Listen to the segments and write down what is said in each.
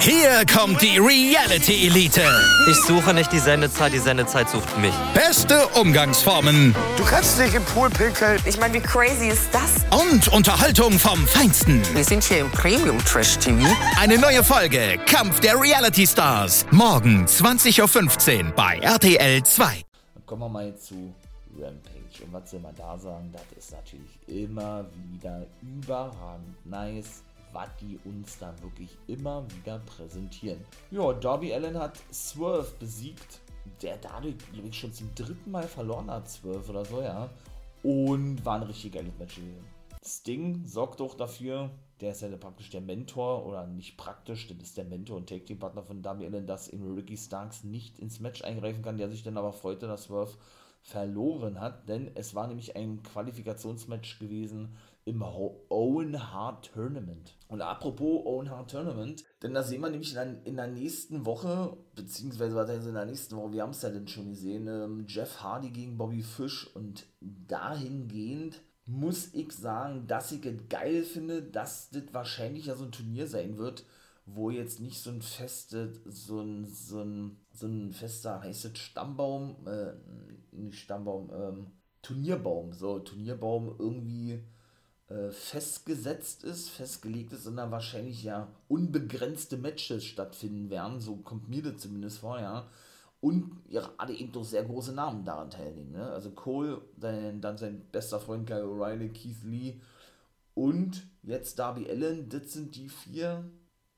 Hier kommt die Reality Elite. Ich suche nicht die Sendezeit, die Sendezeit sucht mich. Beste Umgangsformen. Du kannst dich im Pool pinkeln. Ich meine, wie crazy ist das? Und Unterhaltung vom Feinsten. Wir sind hier im Premium Trash TV. Eine neue Folge Kampf der Reality Stars. Morgen 20.15 Uhr bei RTL 2. Dann kommen wir mal zu Rampage. Und was soll man da sagen? Das ist natürlich immer wieder überragend nice was die uns da wirklich immer wieder präsentieren. Ja, Darby Allen hat Swerve besiegt, der dadurch, ich, schon zum dritten Mal verloren hat, Swerve oder so, ja. Und war ein richtig geiles Match. Sting sorgt auch dafür, der ist ja praktisch der Mentor, oder nicht praktisch, das ist der Mentor und Take Team Partner von Darby Allen, dass eben Ricky Starks nicht ins Match eingreifen kann, der sich dann aber freute, dass Swerve verloren hat, denn es war nämlich ein Qualifikationsmatch gewesen im Owen Heart Tournament. Und apropos Owen Heart Tournament, denn da sehen wir nämlich in der, in der nächsten Woche, beziehungsweise was heißt in der nächsten Woche, wir haben es ja denn schon gesehen, ähm, Jeff Hardy gegen Bobby Fish und dahingehend muss ich sagen, dass ich es geil finde, dass das wahrscheinlich ja so ein Turnier sein wird, wo jetzt nicht so ein festes, so ein, so ein, so ein fester, heißt es Stammbaum, äh, nicht Stammbaum, ähm, Turnierbaum, so Turnierbaum irgendwie äh, festgesetzt ist, festgelegt ist, sondern wahrscheinlich ja unbegrenzte Matches stattfinden werden, so kommt mir das zumindest vor, ja. Und gerade eben doch sehr große Namen daran teilnehmen. Ne? Also Cole, dann, dann sein bester Freund Kyle O'Reilly, Keith Lee und jetzt Darby Allen, das sind die vier,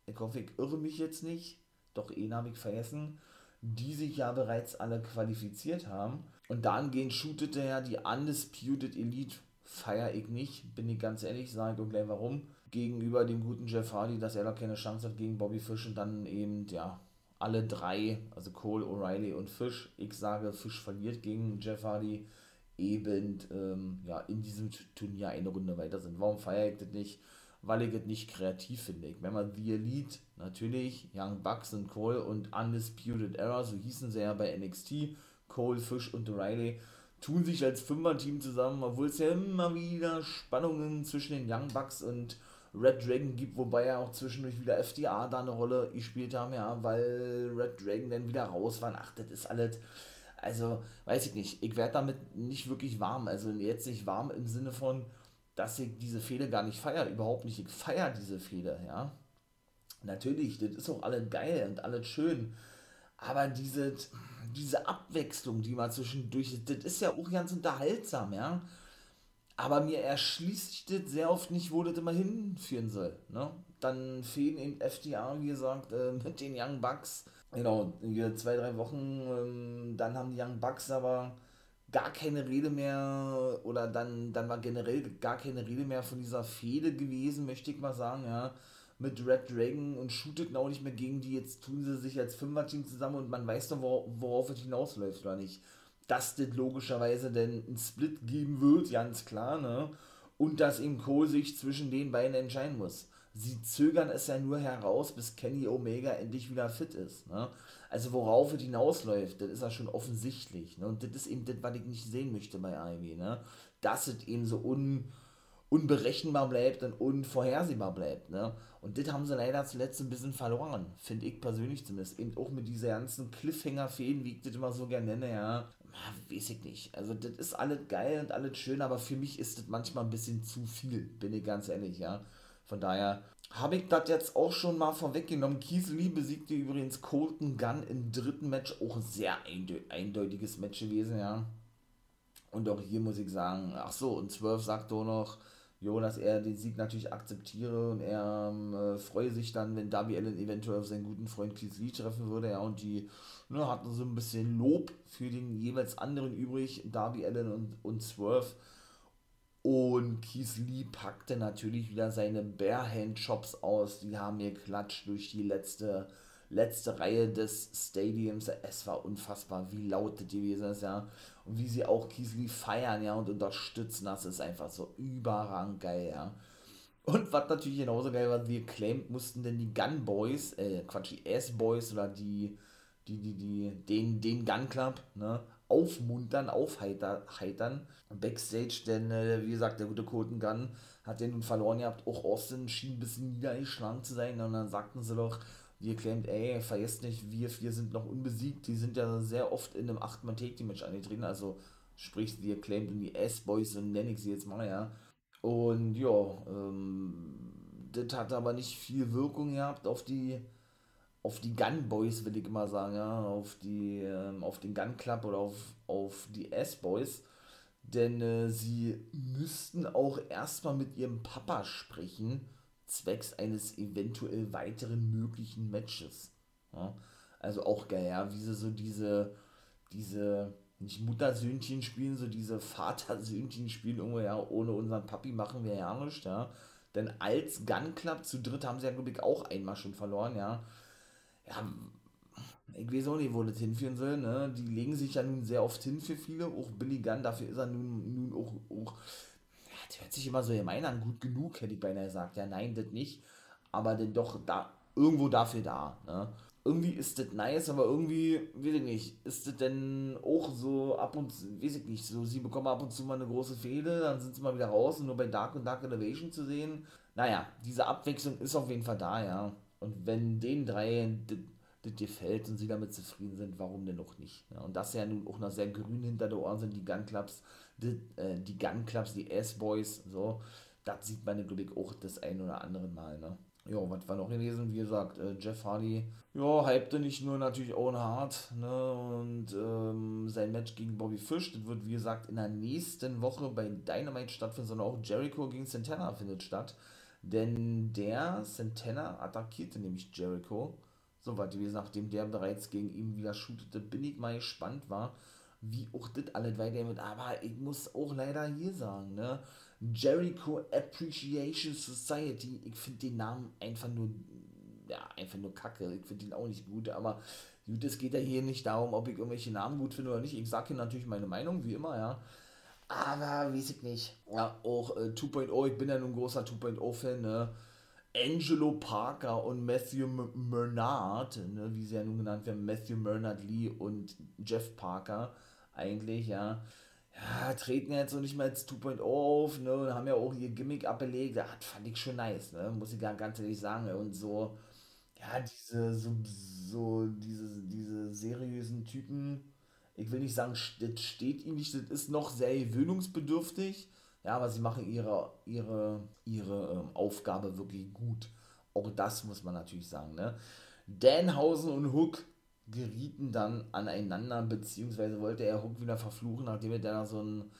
ich hoffe, ich irre mich jetzt nicht, doch eh habe ich vergessen, die sich ja bereits alle qualifiziert haben. Und dahingehend shootete ja die Undisputed Elite feiere ich nicht, bin ich ganz ehrlich, sage ich auch gleich warum. Gegenüber dem guten Jeff Hardy, dass er da keine Chance hat gegen Bobby Fish und dann eben, ja, alle drei, also Cole, O'Reilly und Fish. Ich sage, Fish verliert gegen Jeff Hardy, eben ähm, ja, in diesem Turnier eine Runde weiter sind. Warum feiere ich das nicht? Weil ich es nicht kreativ finde. Wenn man The Elite, natürlich, Young Bucks und Cole und Undisputed Era, so hießen sie ja bei NXT, Cole, Fish und O'Reilly, tun sich als Fünfer-Team zusammen, obwohl es ja immer wieder Spannungen zwischen den Young Bucks und Red Dragon gibt, wobei ja auch zwischendurch wieder FDA da eine Rolle gespielt haben, ja, weil Red Dragon dann wieder raus war. Ach, das ist alles. Also, weiß ich nicht. Ich werde damit nicht wirklich warm. Also, jetzt nicht warm im Sinne von, dass ich diese Fehde gar nicht feiere. Überhaupt nicht. Ich feiere diese Fehde, ja. Natürlich, das ist auch alles geil und alles schön. Aber diese, diese Abwechslung, die man zwischendurch, das ist ja auch ganz unterhaltsam, ja. Aber mir erschließt das sehr oft nicht, wo das immer hinführen soll. Ne? Dann fehlen eben FTA, wie gesagt, äh, mit den Young Bucks. Genau, hier zwei, drei Wochen, ähm, dann haben die Young Bucks aber gar keine Rede mehr, oder dann, dann war generell gar keine Rede mehr von dieser Fehde gewesen, möchte ich mal sagen, ja mit Red Dragon und shootet auch nicht mehr gegen die. Jetzt tun sie sich als Fünfer-Team zusammen und man weiß doch, worauf es hinausläuft, oder nicht? Dass das logischerweise denn ein Split geben wird, ganz klar, ne? Und dass eben Cole sich zwischen den beiden entscheiden muss. Sie zögern es ja nur heraus, bis Kenny Omega endlich wieder fit ist. Ne? Also worauf es hinausläuft, das ist ja schon offensichtlich. Ne? Und das ist eben das, was ich nicht sehen möchte bei AEW. Ne? Dass es eben so un unberechenbar bleibt und unvorhersehbar bleibt. Ne? Und das haben sie leider zuletzt ein bisschen verloren, finde ich persönlich zumindest. Eben auch mit dieser ganzen Cliffhanger-Fäden, wie ich das immer so gerne nenne, ja. Weiß ich nicht. Also, das ist alles geil und alles schön, aber für mich ist das manchmal ein bisschen zu viel, bin ich ganz ehrlich, ja. Von daher habe ich das jetzt auch schon mal vorweggenommen. Keith Lee besiegte übrigens Colton Gunn im dritten Match. Auch ein sehr eindeutiges Match gewesen, ja. Und auch hier muss ich sagen, ach so, und Swerve sagt auch noch, jo, dass er den Sieg natürlich akzeptiere und er ähm, äh, freue sich dann, wenn Darby Allen eventuell auf seinen guten Freund Keith Lee treffen würde, ja, und die ne, hatten so ein bisschen Lob für den jeweils anderen übrig, Darby Allen und, und Swerve. Und Keith Lee packte natürlich wieder seine Barehand-Chops aus, die haben mir klatscht durch die letzte letzte Reihe des Stadiums. Es war unfassbar, wie laut das gewesen ist, ja. Und wie sie auch Kiesli feiern, ja, und unterstützen. Das ist einfach so überragend geil, ja. Und was natürlich genauso geil war, wir claimt mussten denn die Gun Boys, äh, Quatsch, die S-Boys oder die, die, die, die, den, den Gun Club, ne, aufmuntern, aufheitern. Backstage, denn, äh, wie gesagt, der gute Colton Gun hat der nun verloren gehabt. Auch Austin schien ein bisschen niedergeschlagen zu sein. Und dann sagten sie doch, wir claimt, ey, vergesst nicht, wir vier sind noch unbesiegt. Die sind ja sehr oft in einem 8-Man-Take-Match angetreten. Also sprich, wir claimt in die S-Boys und nenne ich sie jetzt mal, ja. Und ja, ähm, das hat aber nicht viel Wirkung gehabt auf die auf die Gun Boys, will ich immer sagen, ja, auf die, ähm, auf den Gun Club oder auf, auf die S-Boys. Denn äh, sie müssten auch erstmal mit ihrem Papa sprechen, zwecks eines eventuell weiteren möglichen Matches. Ja? Also auch geil, ja, wie sie so diese, diese, nicht Muttersöhnchen spielen, so diese Vatersöhnchen spielen irgendwo, ja, ohne unseren Papi machen wir ja nicht, ja. Denn als Gun Club zu dritt haben sie ja, glaube ich, auch einmal schon verloren, ja. Ja, ich weiß auch nicht, wo das hinführen soll, ne? Die legen sich ja nun sehr oft hin für viele, auch Billy Gunn, dafür ist er nun, nun auch, auch das hört sich immer so gemein an, gut genug, hätte ich beinahe gesagt. Ja, nein, das nicht, aber denn doch da, irgendwo dafür da, ne? Irgendwie ist das nice, aber irgendwie, weiß ich nicht, ist das denn auch so ab und zu, weiß ich nicht, so, sie bekommen ab und zu mal eine große Fehde, dann sind sie mal wieder raus und nur bei Dark und Dark Elevation zu sehen. Naja, diese Abwechslung ist auf jeden Fall da, ja. Und wenn den drei das gefällt und sie damit zufrieden sind, warum denn auch nicht? Ja, und das ja nun auch noch sehr grün hinter der Ohren sind, die Gun Clubs, die, äh, die Gun Clubs, die S-Boys, so, das sieht man, glaube ich, auch das ein oder andere Mal, ne? Ja, was war noch gewesen? Wie gesagt, äh, Jeff Hardy, ja, hypte nicht nur natürlich Owen Hart, ne, und ähm, sein Match gegen Bobby Fish, das wird, wie gesagt, in der nächsten Woche bei Dynamite stattfinden, sondern auch Jericho gegen Santana findet statt. Denn der Santana attackierte nämlich Jericho. Soweit wie nachdem der bereits gegen ihn wieder shootete, bin ich mal gespannt war, wie auch das alles weitergeht. Aber ich muss auch leider hier sagen, ne? Jericho Appreciation Society, ich finde den Namen einfach nur, ja, einfach nur kacke. Ich finde ihn auch nicht gut, aber gut, es geht ja hier nicht darum, ob ich irgendwelche Namen gut finde oder nicht. Ich sage hier natürlich meine Meinung, wie immer, ja. Aber weiß ich nicht. Ja, auch äh, 2.0, ich bin ja nun großer 2.0-Fan, ne? Angelo Parker und Matthew Mernard, ne, wie sie ja nun genannt werden, Matthew Mernard Lee und Jeff Parker, eigentlich, ja, ja, treten jetzt so nicht mehr als 2.0 auf, ne, und haben ja auch ihr Gimmick abbelegt, das fand ich schon nice, ne, muss ich ganz ehrlich sagen, und so, ja, diese, so, so, diese, diese seriösen Typen, ich will nicht sagen, das steht ihnen nicht, das ist noch sehr gewöhnungsbedürftig, ja, aber sie machen ihre, ihre, ihre ähm, Aufgabe wirklich gut. Auch das muss man natürlich sagen. Ne? Danhausen und Hook gerieten dann aneinander, beziehungsweise wollte er Hook wieder verfluchen, nachdem er dann so ein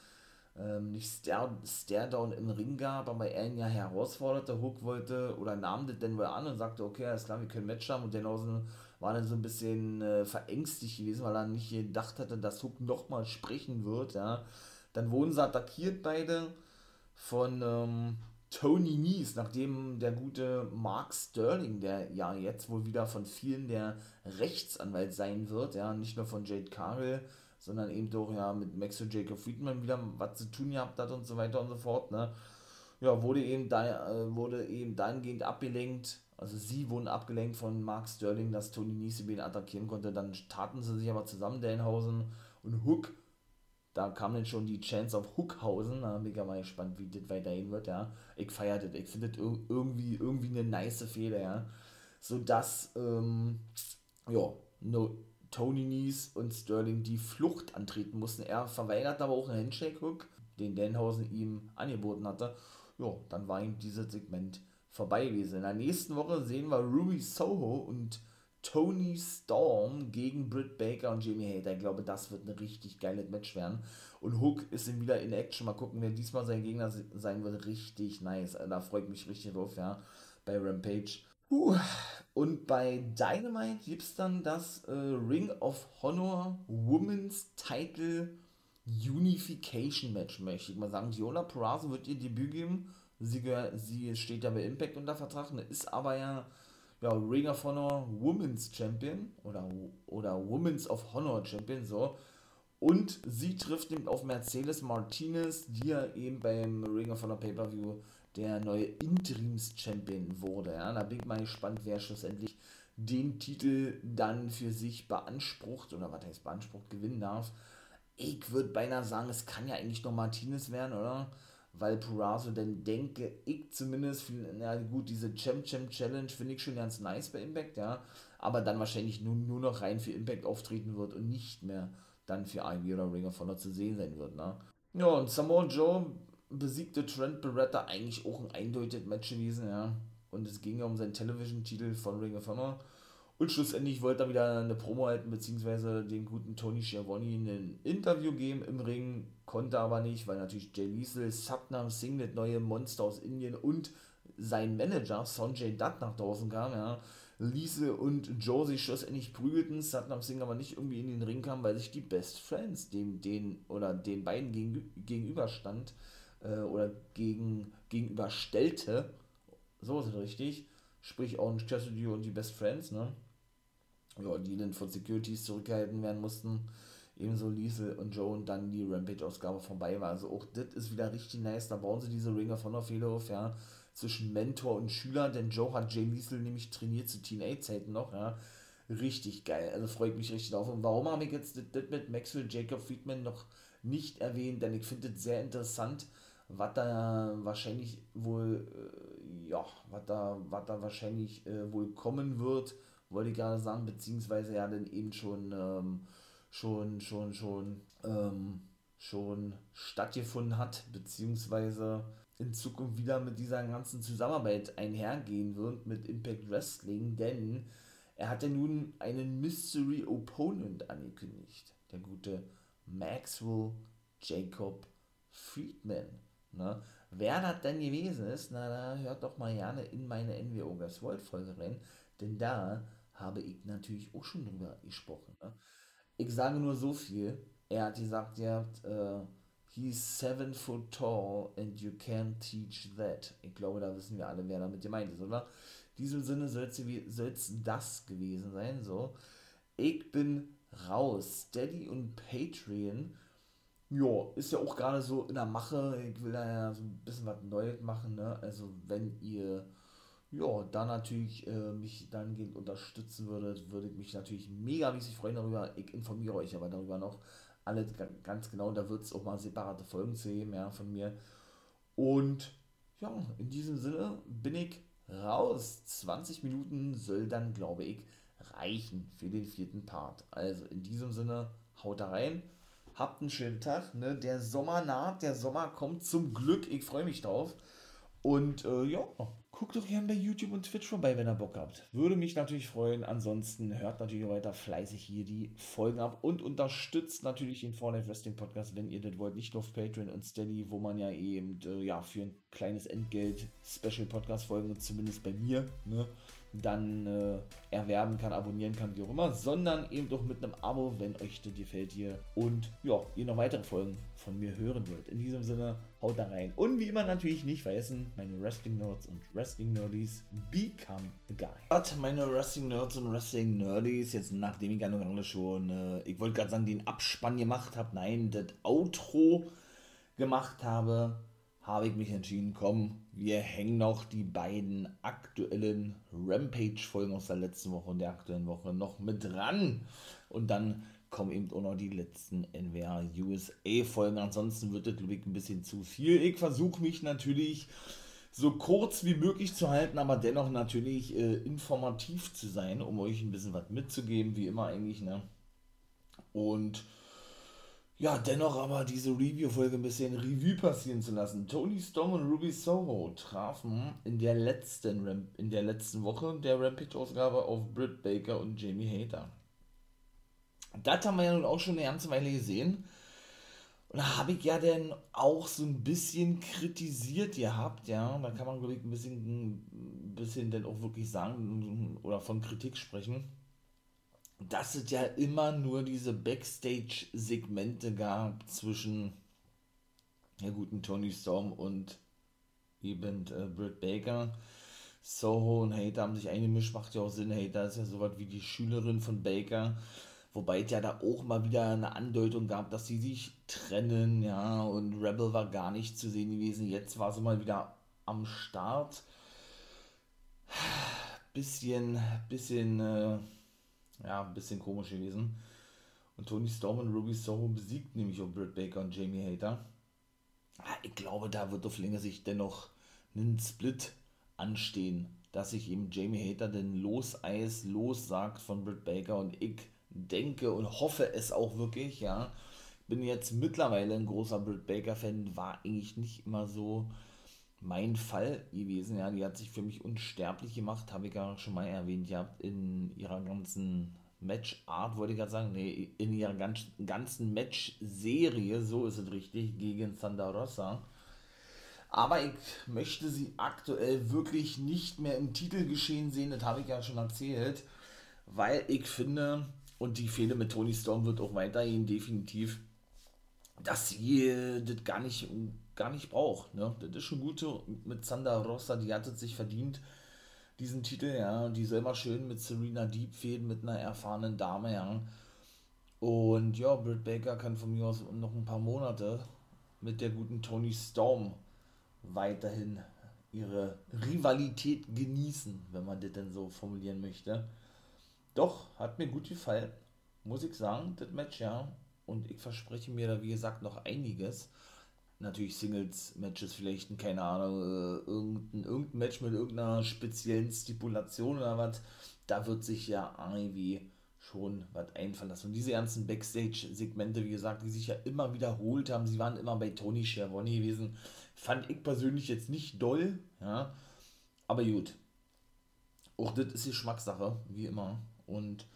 ähm, nicht Stare-Down im Ring gab, aber er ihn ja herausforderte. Hook wollte oder nahm das dann wohl an und sagte, okay, alles klar, wir können Match haben und Danhausen war dann so ein bisschen äh, verängstigt gewesen, weil er nicht gedacht hatte, dass Hook nochmal sprechen wird, ja. Dann wurden sie attackiert beide von ähm, Tony Nies, nachdem der gute Mark Sterling, der ja jetzt wohl wieder von vielen der Rechtsanwalt sein wird, ja, nicht nur von Jade Cargill, sondern eben doch ja mit Max und Jacob Friedman wieder was zu tun gehabt hat und so weiter und so fort, ne? Ja, wurde eben da, äh, wurde eben dahingehend abgelenkt, also sie wurden abgelenkt von Mark Sterling, dass Tony Nies ihn attackieren konnte, dann taten sie sich aber zusammen, Danhausen und Hook da kam dann schon die Chance auf Hookhausen. Da bin ich mal gespannt, wie das weiterhin wird, ja. Ich feiere das. Ich finde das irgendwie, irgendwie eine nice Fehler, ja. Sodass, ähm, ja, no, Tony Nies und Sterling die Flucht antreten mussten. Er verweigert aber auch einen Handshake-Hook, den Danhausen ihm angeboten hatte. Ja, dann war ihm dieses Segment vorbei gewesen. In der nächsten Woche sehen wir Ruby Soho und Tony Storm gegen Britt Baker und Jamie Hater. Ich glaube, das wird ein richtig geiles Match werden. Und Hook ist wieder in Action. Mal gucken, wer diesmal sein Gegner sein wird. Richtig nice. Da freut mich richtig drauf, ja. Bei Rampage. Uh. Und bei Dynamite gibt es dann das äh, Ring of Honor Women's Title Unification Match, möchte ich mal sagen. Viola Peraza wird ihr Debüt geben. Sie, sie steht ja bei Impact unter Vertrag, ne, ist aber ja ja, Ring of Honor Women's Champion oder, oder Women's of Honor Champion, so. Und sie trifft eben auf Mercedes Martinez, die ja eben beim Ring of Honor Pay-Per-View der neue Interims-Champion wurde. Ja. Da bin ich mal gespannt, wer schlussendlich den Titel dann für sich beansprucht oder was heißt beansprucht gewinnen darf. Ich würde beinahe sagen, es kann ja eigentlich noch Martinez werden, oder? Weil Purazo dann denke ich zumindest, na gut, diese Champ Champ Challenge finde ich schon ganz nice bei Impact, ja, aber dann wahrscheinlich nur, nur noch rein für Impact auftreten wird und nicht mehr dann für IW oder Ring of Honor zu sehen sein wird, ne. Ja, und Samoa Joe besiegte Trent Beretta eigentlich auch ein eindeutiges Match gewesen, ja, und es ging ja um seinen Television-Titel von Ring of Honor. Und schlussendlich wollte er wieder eine Promo halten, beziehungsweise den guten Tony Schiavone ein Interview geben im Ring, konnte aber nicht, weil natürlich Jay Liesel, Satnam Singh, das neue Monster aus Indien und sein Manager Sonjay Dutt nach draußen kam, ja. Liesel und Josie schlussendlich prügelten, Satnam Singh aber nicht irgendwie in den Ring kam, weil sich die Best Friends dem, den oder den beiden gegen, gegenüberstand äh, oder gegen, gegenüberstellte. So ist es richtig. Sprich Orange Cassidy und die Best Friends, ne? Ja, die dann von Securities zurückgehalten werden mussten. Ebenso Liesel und Joe und dann die Rampage-Ausgabe vorbei war. Also auch das ist wieder richtig nice. Da bauen sie diese Ring of Honor Fehler ja. Zwischen Mentor und Schüler, denn Joe hat Jay Liesel nämlich trainiert zu Teen-A-Zeiten noch, ja. Richtig geil. Also freut mich richtig drauf. Und warum habe ich jetzt das, das mit Maxwell Jacob Friedman noch nicht erwähnt? Denn ich finde es sehr interessant, was da wahrscheinlich wohl, äh, ja, was da, was da wahrscheinlich äh, wohl kommen wird wollte ich gerade sagen, beziehungsweise ja dann eben schon, ähm, schon, schon, schon, ähm, schon stattgefunden hat, beziehungsweise in Zukunft wieder mit dieser ganzen Zusammenarbeit einhergehen wird mit Impact Wrestling, denn er hat ja nun einen Mystery Opponent angekündigt. Der gute Maxwell Jacob Friedman. Ne? Wer das denn gewesen ist, na, da hört doch mal gerne in meine NWO Gas World Folge rein, denn da habe ich natürlich auch schon drüber gesprochen. Ne? Ich sage nur so viel. Er hat gesagt, ja, uh, he's seven foot tall and you can't teach that. Ich glaube, da wissen wir alle, wer damit gemeint ist, oder? In diesem Sinne soll es das gewesen sein. So, ich bin raus. Steady und Patreon. Ja, ist ja auch gerade so in der Mache. Ich will da ja so ein bisschen was Neues machen. Ne? Also, wenn ihr ja, da natürlich äh, mich dahingehend unterstützen würde, würde ich mich natürlich mega mäßig freuen darüber. Ich informiere euch aber darüber noch alles ganz genau. Da wird es auch mal separate Folgen zu geben, ja, von mir. Und ja, in diesem Sinne bin ich raus. 20 Minuten soll dann, glaube ich, reichen für den vierten Part. Also in diesem Sinne, haut da rein. Habt einen schönen Tag. Ne? Der Sommer naht, der Sommer kommt zum Glück. Ich freue mich drauf. Und äh, ja, Guckt doch gerne bei YouTube und Twitch vorbei, wenn ihr Bock habt. Würde mich natürlich freuen. Ansonsten hört natürlich weiter fleißig hier die Folgen ab und unterstützt natürlich den For Life Wrestling Podcast, wenn ihr das wollt. Nicht nur auf Patreon und Steady, wo man ja eben äh, ja, für ein kleines Entgelt Special Podcast Folgen, zumindest bei mir, ne, dann äh, erwerben kann, abonnieren kann, wie auch immer, sondern eben doch mit einem Abo, wenn euch das gefällt hier und ja, ihr noch weitere Folgen von mir hören wollt. In diesem Sinne, haut da rein. Und wie immer natürlich nicht vergessen, meine Wrestling Nerds und Wrestling Nerdies, become the guy. Hat meine Wrestling Nerds und Wrestling Nerdies, jetzt nachdem ich gerade schon, äh, ich wollte gerade sagen, den Abspann gemacht habe, nein, das Outro gemacht habe, habe ich mich entschieden, komm, wir hängen noch die beiden aktuellen Rampage-Folgen aus der letzten Woche und der aktuellen Woche noch mit dran. Und dann kommen eben auch noch die letzten NWA USA-Folgen. Ansonsten wird das, glaube ich, ein bisschen zu viel. Ich versuche mich natürlich so kurz wie möglich zu halten, aber dennoch natürlich äh, informativ zu sein, um euch ein bisschen was mitzugeben, wie immer eigentlich. Ne? Und ja, dennoch aber diese Review-Folge ein bisschen Revue passieren zu lassen. Tony Storm und Ruby Soho trafen in der letzten, Ramp in der letzten Woche der Rampage-Ausgabe auf Britt Baker und Jamie Hater. Das haben wir ja nun auch schon eine ganze Weile gesehen. Und da habe ich ja dann auch so ein bisschen kritisiert gehabt, ja. Da kann man, glaube ich, ein bisschen, ein bisschen dann auch wirklich sagen oder von Kritik sprechen dass es ja immer nur diese Backstage-Segmente gab zwischen der guten Tony Storm und eben äh, Britt Baker. Soho und Hater haben sich eingemischt, macht ja auch Sinn. Hater ist ja so was wie die Schülerin von Baker. Wobei es ja da auch mal wieder eine Andeutung gab, dass sie sich trennen, ja, und Rebel war gar nicht zu sehen gewesen. Jetzt war sie mal wieder am Start. Bisschen, bisschen, äh, ja, ein bisschen komisch gewesen. Und Tony Storm und Ruby Soho besiegt nämlich auch Britt Baker und Jamie Hater. Ich glaube, da wird auf längere Sicht dennoch ein Split anstehen, dass sich eben Jamie Hater den Loseis lossagt von Britt Baker und ich denke und hoffe es auch wirklich, ja. Bin jetzt mittlerweile ein großer Britt Baker-Fan, war eigentlich nicht immer so mein Fall gewesen, ja. Die hat sich für mich unsterblich gemacht, habe ich ja schon mal erwähnt, ja, in ihrer ganzen Matchart, wollte ich gerade sagen, nee, in ihrer ganzen Match-Serie, so ist es richtig, gegen Thunder Rosa aber ich möchte sie aktuell wirklich nicht mehr im Titelgeschehen sehen, das habe ich ja schon erzählt, weil ich finde, und die Fehde mit Tony Storm wird auch weitergehen, definitiv, dass sie das gar nicht, gar nicht braucht. Ne? Das ist schon gut mit Sandra Rosa, die hat es sich verdient, diesen Titel, ja, die soll mal schön mit Serena Deep fäden, mit einer erfahrenen Dame, ja. Und ja, Britt Baker kann von mir aus noch ein paar Monate mit der guten Tony Storm weiterhin ihre Rivalität genießen, wenn man das denn so formulieren möchte. Doch, hat mir gut gefallen, muss ich sagen, das Match, ja. Und ich verspreche mir da, wie gesagt, noch einiges. Natürlich Singles-Matches, vielleicht, keine Ahnung, äh, irgendein, irgendein Match mit irgendeiner speziellen Stipulation oder was. Da wird sich ja irgendwie schon was einfallen lassen. Und diese ganzen Backstage-Segmente, wie gesagt, die sich ja immer wiederholt haben, sie waren immer bei Tony Schiavone gewesen Fand ich persönlich jetzt nicht doll, ja. Aber gut. Auch das ist Geschmackssache, wie immer. Und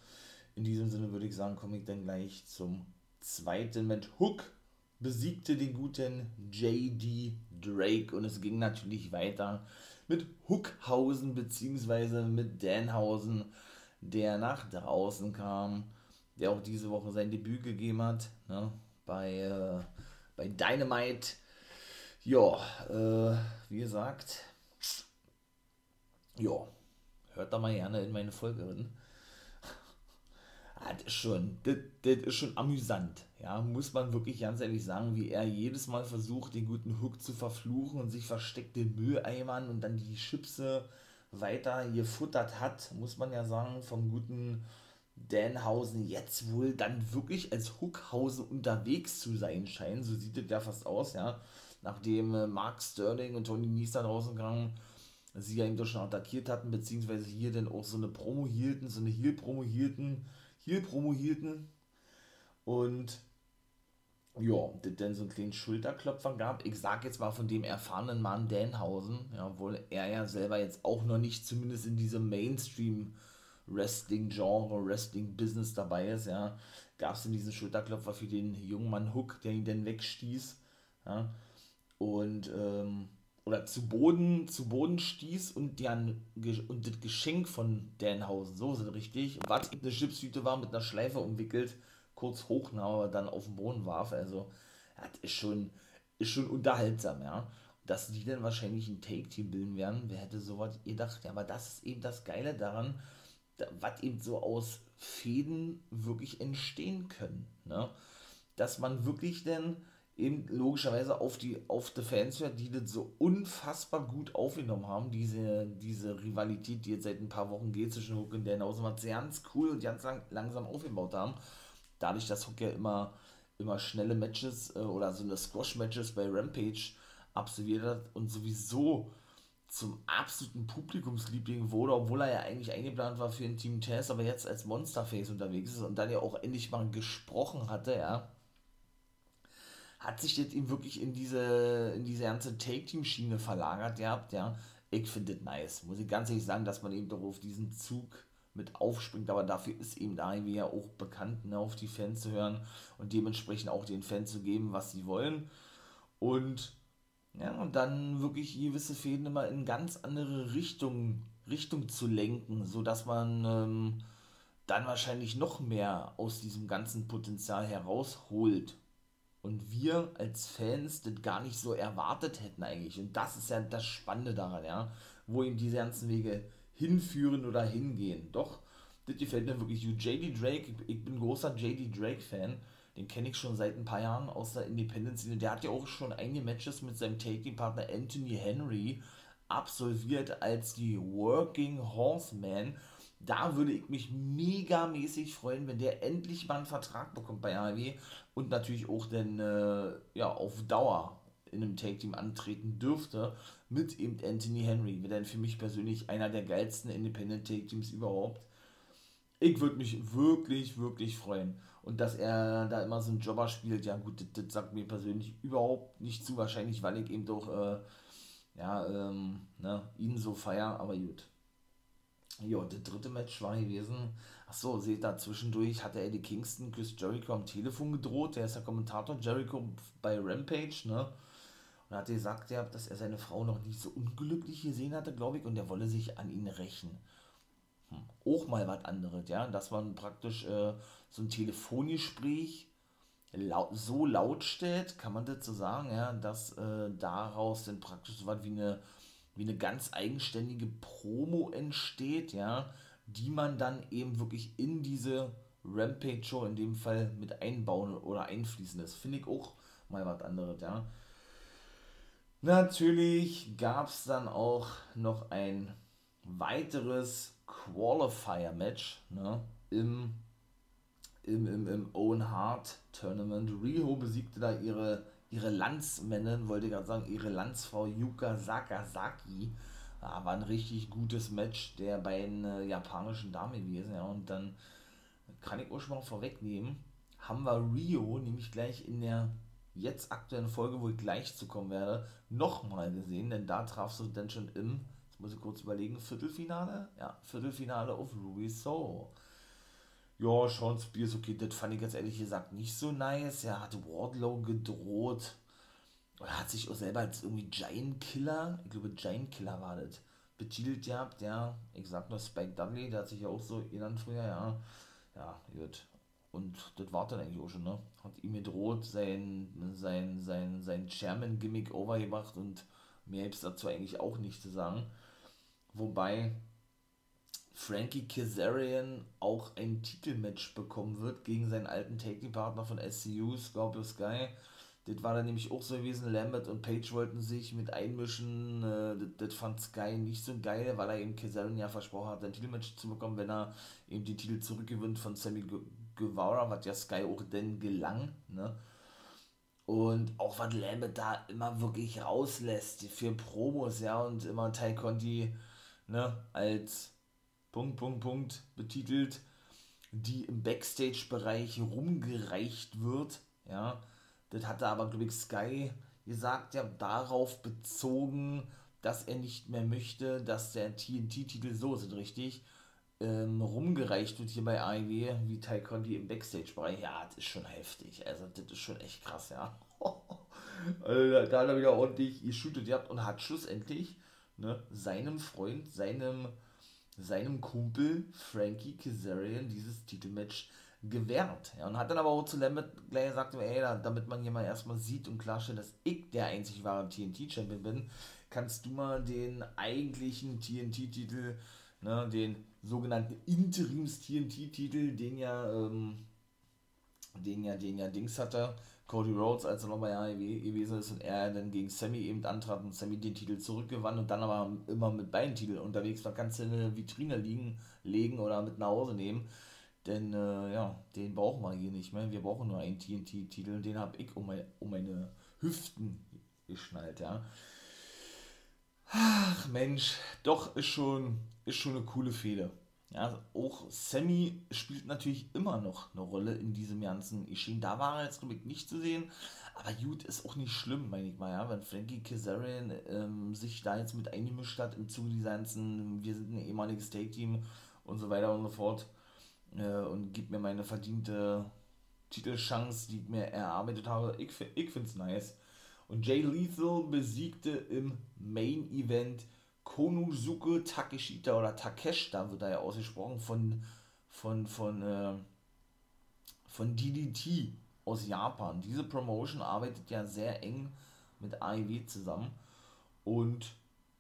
in diesem Sinne würde ich sagen, komme ich dann gleich zum zweiten mit Hook besiegte den guten JD Drake und es ging natürlich weiter mit Hookhausen beziehungsweise mit Danhausen, der nach draußen kam, der auch diese Woche sein Debüt gegeben hat, ne, bei, äh, bei Dynamite ja, äh, wie gesagt, ja, hört da mal gerne in meine Folge drin. Ah, das ist schon, das, das ist schon amüsant, ja, muss man wirklich ganz ehrlich sagen, wie er jedes Mal versucht, den guten Hook zu verfluchen und sich versteckt den Mülleimern und dann die Chipse weiter gefuttert hat, muss man ja sagen, vom guten Danhausen jetzt wohl dann wirklich als Hookhausen unterwegs zu sein scheint, so sieht es ja fast aus, ja, nachdem äh, Mark Sterling und Tony Nies da draußen gegangen, sie ja ihm doch schon attackiert hatten, beziehungsweise hier dann auch so eine Promo hielten, so eine Heel-Promo hielten, Heel-Promo hielten. Und ja, das dann so einen kleinen Schulterklopfer gab. Ich sag jetzt mal von dem erfahrenen Mann Danhausen, ja, obwohl er ja selber jetzt auch noch nicht zumindest in diesem Mainstream Wrestling-Genre, Wrestling-Business dabei ist, ja, gab es in diesen Schulterklopfer für den jungen Mann Hook, der ihn dann wegstieß, ja, und ähm, oder zu Boden, zu Boden stieß und, an, und das Geschenk von Danhausen, so es richtig, was eine Chipstüte war mit einer Schleife umwickelt, kurz hochnahm, aber dann auf den Boden warf. Also, das ist schon, ist schon unterhaltsam, ja. Dass die dann wahrscheinlich ein Take-Team bilden werden, wer hätte sowas gedacht? Ja, aber das ist eben das Geile daran, was eben so aus Fäden wirklich entstehen können. Ne? Dass man wirklich dann eben logischerweise auf die, auf die Fans hört, die das so unfassbar gut aufgenommen haben, diese, diese Rivalität, die jetzt seit ein paar Wochen geht zwischen Hook und Danhausen, was sie ganz cool und ganz lang, langsam aufgebaut haben. Dadurch, dass Hook ja immer, immer schnelle Matches äh, oder so eine Squash-Matches bei Rampage absolviert hat und sowieso zum absoluten Publikumsliebling wurde, obwohl er ja eigentlich eingeplant war für ein Team Test, aber jetzt als Monsterface unterwegs ist und dann ja auch endlich mal gesprochen hatte, ja hat sich das eben wirklich in diese, in diese ganze Take-Team-Schiene verlagert gehabt, ja. Ich finde das nice. Muss ich ganz ehrlich sagen, dass man eben doch auf diesen Zug mit aufspringt, aber dafür ist eben da ja auch bekannt, ne, auf die Fans zu hören und dementsprechend auch den Fans zu geben, was sie wollen. Und ja, und dann wirklich gewisse Fäden immer in ganz andere Richtungen Richtung zu lenken, sodass man ähm, dann wahrscheinlich noch mehr aus diesem ganzen Potenzial herausholt und wir als Fans das gar nicht so erwartet hätten eigentlich. Und das ist ja das Spannende daran, ja, wo ihm diese ganzen Wege hinführen oder hingehen. Doch, das gefällt mir wirklich. JD Drake, ich bin großer JD Drake-Fan. Den kenne ich schon seit ein paar Jahren aus der Independence-Szene. Der hat ja auch schon einige Matches mit seinem Taking-Partner Anthony Henry absolviert als die Working Horseman da würde ich mich megamäßig freuen, wenn der endlich mal einen Vertrag bekommt bei AEW und natürlich auch dann äh, ja, auf Dauer in einem Take-Team antreten dürfte, mit eben Anthony Henry. Wäre dann für mich persönlich einer der geilsten Independent Take-Teams überhaupt. Ich würde mich wirklich, wirklich freuen. Und dass er da immer so einen Jobber spielt, ja gut, das, das sagt mir persönlich überhaupt nicht zu, wahrscheinlich, weil ich eben doch, äh, ja, ähm, ne, ihn so feier, aber gut. Ja, das dritte Match war gewesen. Achso, seht da zwischendurch hatte Eddie Kingston Chris Jericho am Telefon gedroht. Der ist der Kommentator Jericho bei Rampage, ne? Und hat gesagt, ja, dass er seine Frau noch nicht so unglücklich gesehen hatte, glaube ich, und er wolle sich an ihn rächen. Hm. Auch mal was anderes, ja. Dass man praktisch äh, so ein Telefongespräch laut, so laut stellt, kann man so sagen, ja, dass äh, daraus dann praktisch so was wie eine wie eine ganz eigenständige Promo entsteht, ja, die man dann eben wirklich in diese Rampage-Show in dem Fall mit einbauen oder einfließen. Das finde ich auch mal was anderes, ja. Natürlich gab es dann auch noch ein weiteres Qualifier-Match ne, im, im, im, im Owen Hart Tournament. Riho besiegte da ihre ihre Landsmännin, wollte gerade sagen, ihre Landsfrau Yuka Sakazaki. Ja, war ein richtig gutes Match der beiden äh, japanischen Damen gewesen. Ja, und dann kann ich auch schon mal vorwegnehmen, haben wir Rio nämlich gleich in der jetzt aktuellen Folge, wo ich gleich zu kommen werde, nochmal gesehen, denn da traf sie dann schon im, jetzt muss ich kurz überlegen, Viertelfinale? Ja, Viertelfinale auf Ruby Soul ja, Sean Spears, okay, das fand ich jetzt ehrlich gesagt nicht so nice. Er hat Wardlow gedroht. Oder hat sich auch selber als irgendwie Giant Killer, ich glaube Giant Killer war das, betitelt gehabt, ja. Ich sag nur Spike Dudley, der hat sich ja auch so genannt früher, ja. Ja, gut. Und das war dann eigentlich auch schon, ne? Hat ihm gedroht, sein, sein, sein, sein Chairman-Gimmick overgemacht und mehr gibt es dazu eigentlich auch nicht zu sagen. Wobei, Frankie Kazarian auch ein Titelmatch bekommen wird gegen seinen alten Taking-Partner von SCU, Scorpio Sky. Das war dann nämlich auch so gewesen, Lambert und Page wollten sich mit einmischen, äh, das, fand Sky nicht so geil, weil er eben Kazarian ja versprochen hat, ein Titelmatch zu bekommen, wenn er eben die Titel zurückgewinnt von Sammy Guevara, was ja Sky auch denn gelang, ne? Und auch was Lambert da immer wirklich rauslässt für Promos, ja, und immer Ty Conti, ne, als Punkt, Punkt, Punkt betitelt, die im Backstage-Bereich rumgereicht wird. Ja, das hatte aber, glaube ich, Sky gesagt, ja, darauf bezogen, dass er nicht mehr möchte, dass der TNT-Titel, so ist es richtig, ähm, rumgereicht wird hier bei AEW, wie Ty Conti im Backstage-Bereich. Ja, das ist schon heftig. Also, das ist schon echt krass, ja. also, da hat er wieder ordentlich geshootet gehabt und hat schlussendlich ne, seinem Freund, seinem seinem Kumpel Frankie Kazarian dieses Titelmatch gewährt. Ja, und hat dann aber auch zu Lambert gleich gesagt, ey, damit man hier mal erstmal sieht und klarstellt, dass ich der einzig wahre TNT-Champion bin, kannst du mal den eigentlichen TNT-Titel, ne, den sogenannten Interims-TNT-Titel, den ja, ähm, den ja, den ja Dings hatte, Cody Rhodes, als er noch bei AEW gewesen ist und er dann gegen Sammy eben antrat und Sammy den Titel zurückgewann und dann aber immer mit beiden Titeln unterwegs war, kannst du in eine Vitrine liegen, legen oder mit nach Hause nehmen. Denn äh, ja, den brauchen wir hier nicht mehr. Wir brauchen nur einen TNT-Titel den habe ich um, mein, um meine Hüften geschnallt, ja. Ach Mensch, doch ist schon, ist schon eine coole Fehde. Ja, auch Sammy spielt natürlich immer noch eine Rolle in diesem ganzen Geschehen. Da war er jetzt, glaube ich, nicht zu sehen. Aber gut, ist auch nicht schlimm, meine ich mal, ja. Wenn Frankie Kazarian ähm, sich da jetzt mit eingemischt hat im Zuge dieser ganzen, wir sind ein ehemaliges State-Team und so weiter und so fort. Äh, und gibt mir meine verdiente Titelchance, die ich mir erarbeitet habe. Ich, ich finde es nice. Und Jay Lethal besiegte im Main Event Konusuke Takeshita oder Takeshita wird da ja ausgesprochen von von von äh, von DDT aus Japan. Diese Promotion arbeitet ja sehr eng mit AEW zusammen und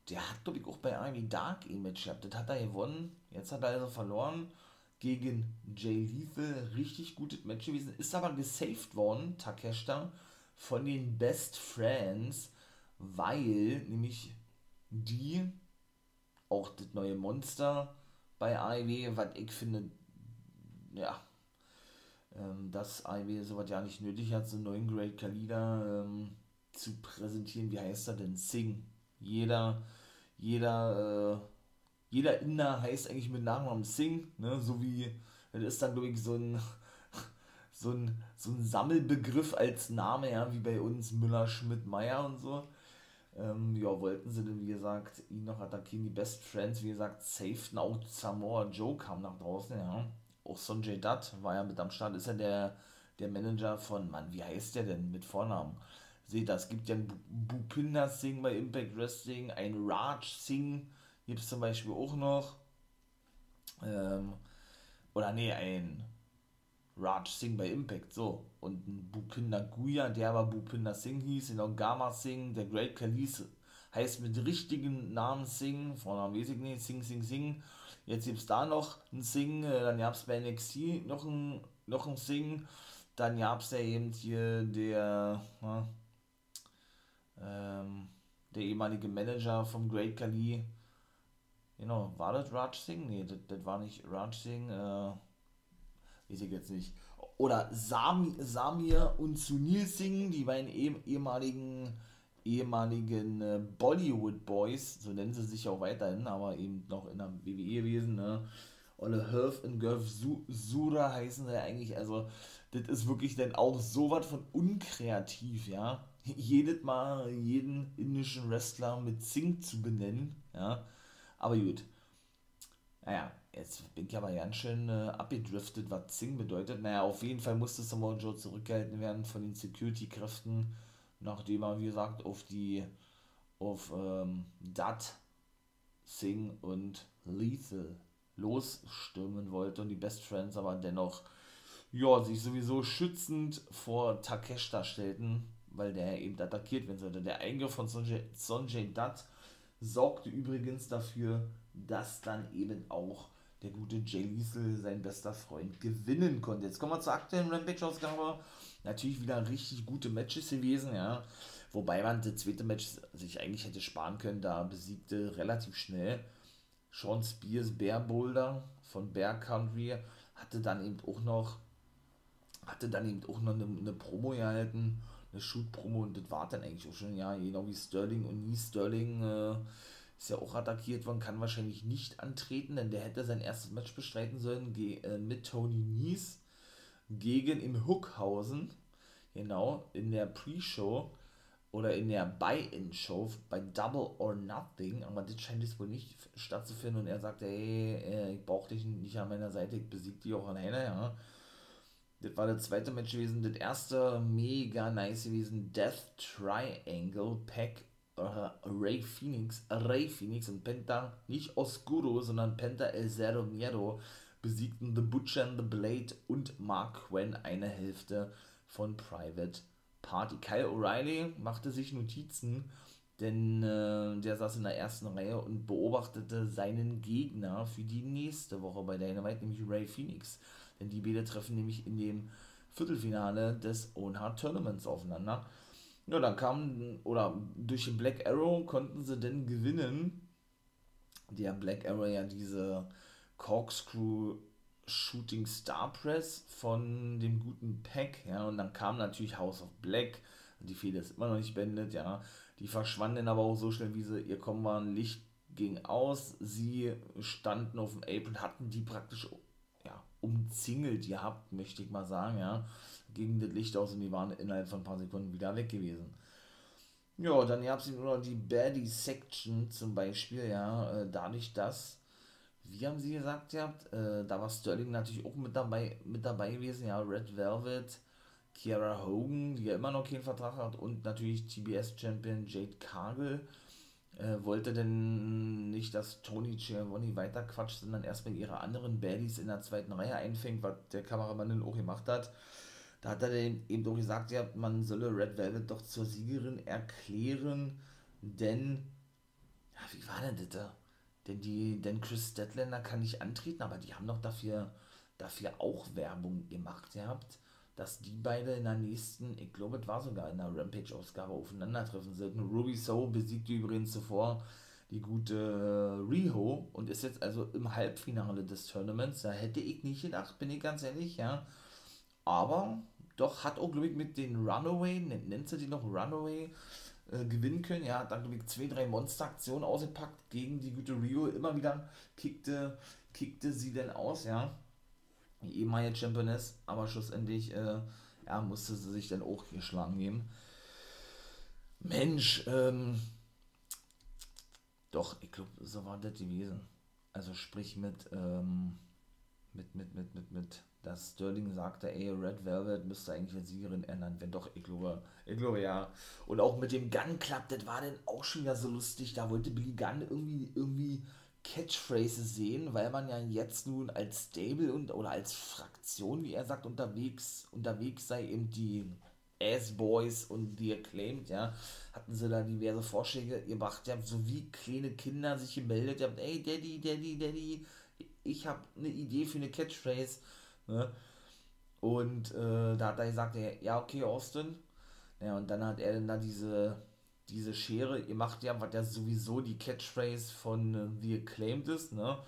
der hat glaube ich auch bei AEW Dark ein Match gehabt. Das hat er gewonnen. Jetzt hat er also verloren gegen Jay Lethal. Richtig gutes Match gewesen. Ist aber gesaved worden, Takeshita, von den Best Friends, weil nämlich die auch das neue Monster bei AEW, was ich finde, ja, ähm, dass AEW sowas ja nicht nötig hat, so einen neuen Great Kalida, ähm, zu präsentieren. Wie heißt er denn? Sing. Jeder, jeder, äh, jeder Inder heißt eigentlich mit Nachnamen Sing, ne? So wie, das ist dann, glaube ich, so ein, so ein, so ein Sammelbegriff als Name, ja, wie bei uns Müller, Schmidt, Meier und so. Ähm, ja, wollten sie denn, wie gesagt, ihn noch attackieren. Die Best Friends, wie gesagt, safeten auch Samoa Joe kam nach draußen, ja. Auch Sonjay Dutt war ja mit am Start, ist ja der, der Manager von, Mann, wie heißt der denn mit Vornamen? Seht das, gibt ja einen Bupinder Singh bei Impact Wrestling, ein Raj Singh gibt es zum Beispiel auch noch. Ähm, oder nee, ein Raj Singh bei Impact, so. Und ein Bupinder Guya, der aber Bupinder Singh hieß, genau Gama Singh, der Great Khalees heißt mit richtigen Namen Singh, Vornamen weiß ich nicht, Sing, Sing, Sing. Jetzt gibt es da noch ein Sing, äh, dann gab es bei NXT noch ein, noch ein Sing, dann gab es ja eben hier der, na, ähm, der ehemalige Manager vom Great Khali. Genau, war das Raj Singh? Nee, das, das war nicht Raj Singh, äh, weiß ich jetzt nicht. Oder Sami, Samir und Sunil Singh, die beiden eh, ehemaligen ehemaligen äh, Bollywood Boys, so nennen sie sich auch weiterhin, aber eben noch in der WWE gewesen, ne? Olle Herf und Gurf Sura heißen sie eigentlich, also das ist wirklich dann auch so was von unkreativ, ja. Jedes Mal jeden indischen Wrestler mit Zing zu benennen, ja. Aber gut. Naja, jetzt bin ich aber ganz schön äh, abgedriftet, was Zing bedeutet. Naja, auf jeden Fall musste Samoa Joe zurückgehalten werden von den Security-Kräften nachdem er, wie gesagt, auf die, auf ähm, Dat, Sing und Lethal losstürmen wollte und die Best Friends aber dennoch, ja, sich sowieso schützend vor Takeshita stellten, weil der eben attackiert werden sollte. Der Eingriff von Sonjay, Sonjay Dutt sorgte übrigens dafür, dass dann eben auch der gute Jay Liesel, sein bester Freund, gewinnen konnte. Jetzt kommen wir zur aktuellen Rampage-Ausgabe natürlich wieder richtig gute Matches gewesen, ja. Wobei man das zweite Match sich eigentlich hätte sparen können, da besiegte relativ schnell Sean Spears Bear Boulder von Bear Country, hatte dann eben auch noch, hatte dann eben auch noch eine, eine Promo gehalten, eine Shoot-Promo und das war dann eigentlich auch schon, ja, genau wie Sterling und nie Sterling äh, ist ja auch attackiert worden, kann wahrscheinlich nicht antreten, denn der hätte sein erstes Match bestreiten sollen äh, mit Tony Nies gegen in Hookhausen, genau, in der Pre-Show oder in der Buy-In-Show bei Double or Nothing, aber das scheint es wohl nicht stattzufinden. Und er sagte, hey, äh, ich brauche dich nicht an meiner Seite, ich besiege dich auch alleine, ja. Das war das zweite Match gewesen, das erste mega nice gewesen, Death Triangle Pack Ray Phoenix, Ray Phoenix und Penta, nicht Oscuro, sondern Penta El Zero Miedo besiegten The Butcher and the Blade und Mark Quinn eine Hälfte von Private Party. Kyle O'Reilly machte sich Notizen, denn äh, der saß in der ersten Reihe und beobachtete seinen Gegner für die nächste Woche bei Dynamite, nämlich Ray Phoenix. Denn die beiden treffen nämlich in dem Viertelfinale des Own Heart Tournaments aufeinander. Ja, dann kam, oder durch den Black Arrow konnten sie denn gewinnen. Der Black Arrow ja diese Corkscrew Shooting Star Press von dem guten Pack, ja, und dann kam natürlich House of Black, die Fehde ist immer noch nicht beendet, ja, die verschwanden aber auch so schnell, wie sie ihr kommen waren, Licht ging aus, sie standen auf dem Apron, hatten die praktisch, ja, umzingelt gehabt, möchte ich mal sagen, ja, gegen das Licht aus und die waren innerhalb von ein paar Sekunden wieder weg gewesen. Ja, dann gab es nur noch die Baddie Section zum Beispiel, ja, äh, dadurch, dass wie haben sie gesagt, habt, äh, da war Sterling natürlich auch mit dabei, mit dabei gewesen, ja, Red Velvet, Kiara Hogan, die ja immer noch keinen Vertrag hat, und natürlich TBS-Champion Jade Cargill. Äh, wollte denn nicht, dass Tony Giovanni weiterquatscht, sondern erstmal ihre anderen Baddies in der zweiten Reihe einfängt, was der Kameramann dann auch gemacht hat. Da hat er eben doch gesagt, ja, man solle Red Velvet doch zur Siegerin erklären, denn, ja, wie war denn das da? Denn, die, denn Chris Statlander kann nicht antreten, aber die haben doch dafür, dafür auch Werbung gemacht gehabt, dass die beide in der nächsten, ich glaube, es war sogar in der Rampage-Ausgabe aufeinandertreffen sollten. Ruby So besiegte übrigens zuvor die gute äh, Riho und ist jetzt also im Halbfinale des Tournaments. Da hätte ich nicht gedacht, bin ich ganz ehrlich, ja. Aber doch, hat auch, glaube ich, mit den Runaway, nennt sie die noch Runaway, äh, gewinnen können. Ja, dann, glaube ich, zwei, drei Monsteraktionen ausgepackt gegen die gute Rio. Immer wieder kickte, kickte sie denn aus, ja. Die ehemalige Championess, aber schlussendlich, äh, ja, musste sie sich dann auch geschlagen nehmen. Mensch, ähm, doch, ich glaube, so war das gewesen. Also sprich mit, ähm, mit, mit, mit, mit, mit, dass Sterling sagte, ey, Red Velvet müsste eigentlich als Siegerin ernannt werden. Doch, ich glaube, ja. Und auch mit dem Gun Club, das war dann auch schon wieder so lustig. Da wollte Billy Gunn irgendwie, irgendwie Catchphrases sehen, weil man ja jetzt nun als Stable und oder als Fraktion, wie er sagt, unterwegs, unterwegs sei, eben die Ass-Boys und die Acclaimed, ja, hatten sie da diverse Vorschläge gemacht, ja, so wie kleine Kinder sich gemeldet, haben, ey, Daddy, Daddy, Daddy, ich habe eine Idee für eine Catchphrase, ne? Und äh, da hat er gesagt, ja, okay, Austin. Ja, und dann hat er dann da diese, diese Schere, ihr macht ja, was ja sowieso die Catchphrase von äh, The Acclaimed ist, ne?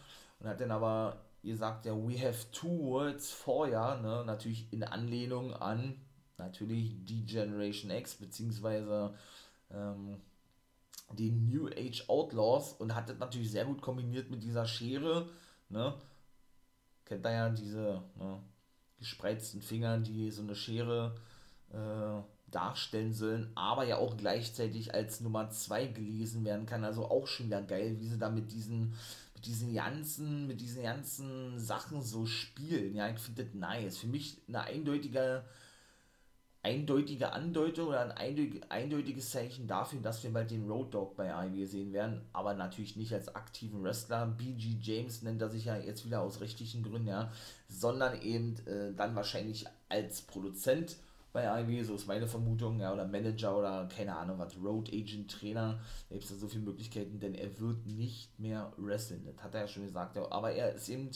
Und hat dann aber gesagt, ja, we have two words for ya, ne? Natürlich in Anlehnung an natürlich die Generation X, beziehungsweise ähm, die New Age Outlaws und hat das natürlich sehr gut kombiniert mit dieser Schere, ne? Kennt ihr ja diese ne, gespreizten Finger, die so eine Schere äh, darstellen sollen, aber ja auch gleichzeitig als Nummer 2 gelesen werden kann. Also auch schon wieder geil, wie sie da mit diesen, mit diesen ganzen, mit diesen ganzen Sachen so spielen. Ja, ich finde das nice. Für mich eine eindeutige eindeutige Andeutung oder ein eindeutiges Zeichen dafür, dass wir bald den Road Dog bei AEW sehen werden, aber natürlich nicht als aktiven Wrestler. BG James nennt er sich ja jetzt wieder aus rechtlichen Gründen, ja, sondern eben äh, dann wahrscheinlich als Produzent bei AEW, so ist meine Vermutung, ja, oder Manager oder keine Ahnung was, Road Agent, Trainer, da gibt es da so viele Möglichkeiten, denn er wird nicht mehr wrestlen, das hat er ja schon gesagt, ja, aber er ist eben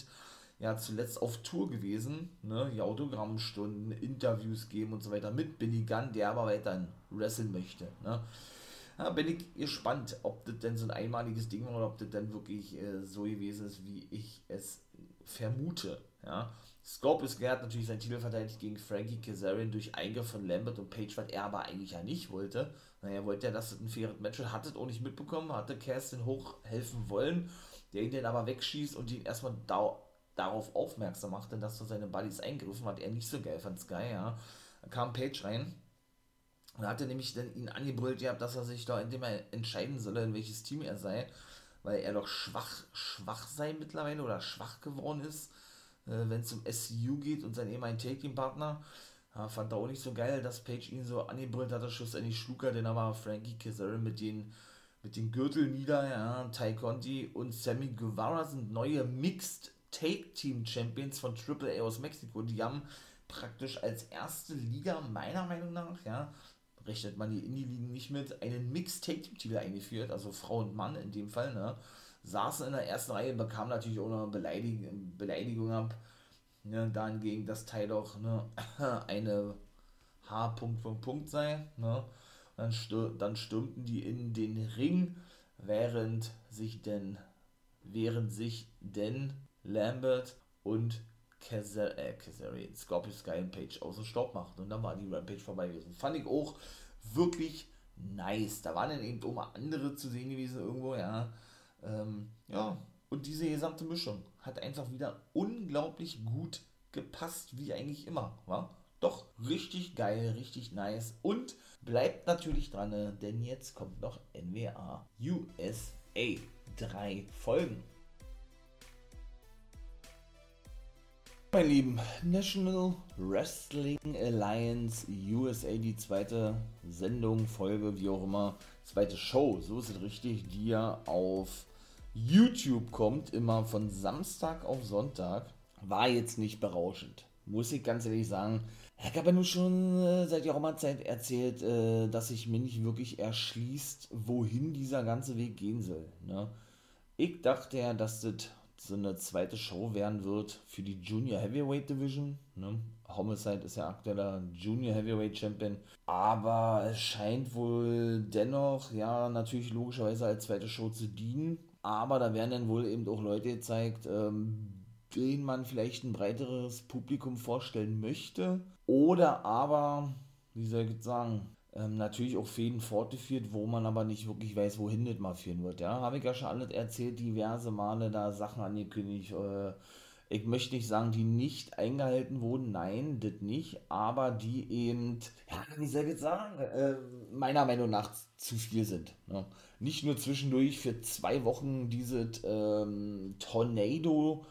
ja zuletzt auf Tour gewesen, ne, die Autogrammstunden, Interviews geben und so weiter mit Billy Gunn, der aber weiterhin wresteln möchte, ne. Ja, bin ich gespannt, ob das denn so ein einmaliges Ding war oder ob das dann wirklich äh, so gewesen ist, wie ich es vermute, ja. Scorpius Gerd natürlich seinen Titel verteidigt gegen Frankie Kazarian durch Eingriff von Lambert und Page, was er aber eigentlich ja nicht wollte. Naja, wollte ja, dass das ein faires Match wird, hat es auch nicht mitbekommen, hatte Kerstin hochhelfen wollen, der ihn dann aber wegschießt und ihn erstmal da darauf aufmerksam machte, dass er seine Buddies eingriffen hat, er nicht so geil fand Sky, ja. Da kam Page rein und hatte nämlich dann ihn angebrüllt gehabt, dass er sich da indem er entscheiden solle, in welches Team er sei, weil er doch schwach, schwach sei mittlerweile oder schwach geworden ist, äh, wenn es um SCU geht und sein ehemaligen Taking-Partner. Ja, fand er auch nicht so geil, dass Page ihn so angebrüllt hat, schlussendlich schlug er den aber Frankie Kazarian mit den mit den Gürtel nieder, ja, Ty Conti und Sammy Guevara sind neue Mixed Take Team Champions von AAA aus Mexiko. Die haben praktisch als erste Liga, meiner Meinung nach, ja, rechnet man die Indie-Ligen nicht mit, einen Mixed Take Team Titel eingeführt, also Frau und Mann in dem Fall, ne, saßen in der ersten Reihe und bekamen natürlich auch eine Beleidigung, Beleidigung ab, ne, dahingegen, dass Teil doch ne, eine H. Punkt, Punkt, Punkt sei, ne, dann, stür dann stürmten die in den Ring, während sich denn, während sich denn Lambert und Kazar äh, Kazarian, Scorpio Sky und Page außer Staub machten. Und dann war die Rampage vorbei gewesen. Fand ich auch wirklich nice. Da waren dann eben auch mal andere zu sehen gewesen irgendwo, ja. Ähm, ja, und diese gesamte Mischung hat einfach wieder unglaublich gut gepasst, wie eigentlich immer, war. Doch richtig geil, richtig nice. Und bleibt natürlich dran, äh, denn jetzt kommt noch NWA USA. Drei Folgen. Mein Lieben, National Wrestling Alliance USA, die zweite Sendung, Folge, wie auch immer, zweite Show, so ist es richtig, die ja auf YouTube kommt, immer von Samstag auf Sonntag, war jetzt nicht berauschend. Muss ich ganz ehrlich sagen. Ich habe ja nur schon äh, seit geraumer Zeit erzählt, äh, dass sich mir nicht wirklich erschließt, wohin dieser ganze Weg gehen soll. Ne? Ich dachte ja, dass das so eine zweite Show werden wird für die Junior Heavyweight Division. Ne? Homicide ist ja aktueller Junior Heavyweight Champion. Aber es scheint wohl dennoch, ja, natürlich logischerweise als zweite Show zu dienen. Aber da werden dann wohl eben auch Leute gezeigt, ähm, den man vielleicht ein breiteres Publikum vorstellen möchte. Oder aber, wie soll ich jetzt sagen, ähm, natürlich auch Fäden fortgeführt, wo man aber nicht wirklich weiß, wohin das mal führen wird. Ja, habe ich ja schon alles erzählt, diverse Male da Sachen angekündigt. Äh, ich möchte nicht sagen, die nicht eingehalten wurden, nein, das nicht, aber die eben, ja, soll ich jetzt sagen, äh, meiner Meinung nach zu viel sind. Ne? Nicht nur zwischendurch für zwei Wochen dieses ähm, Tornado,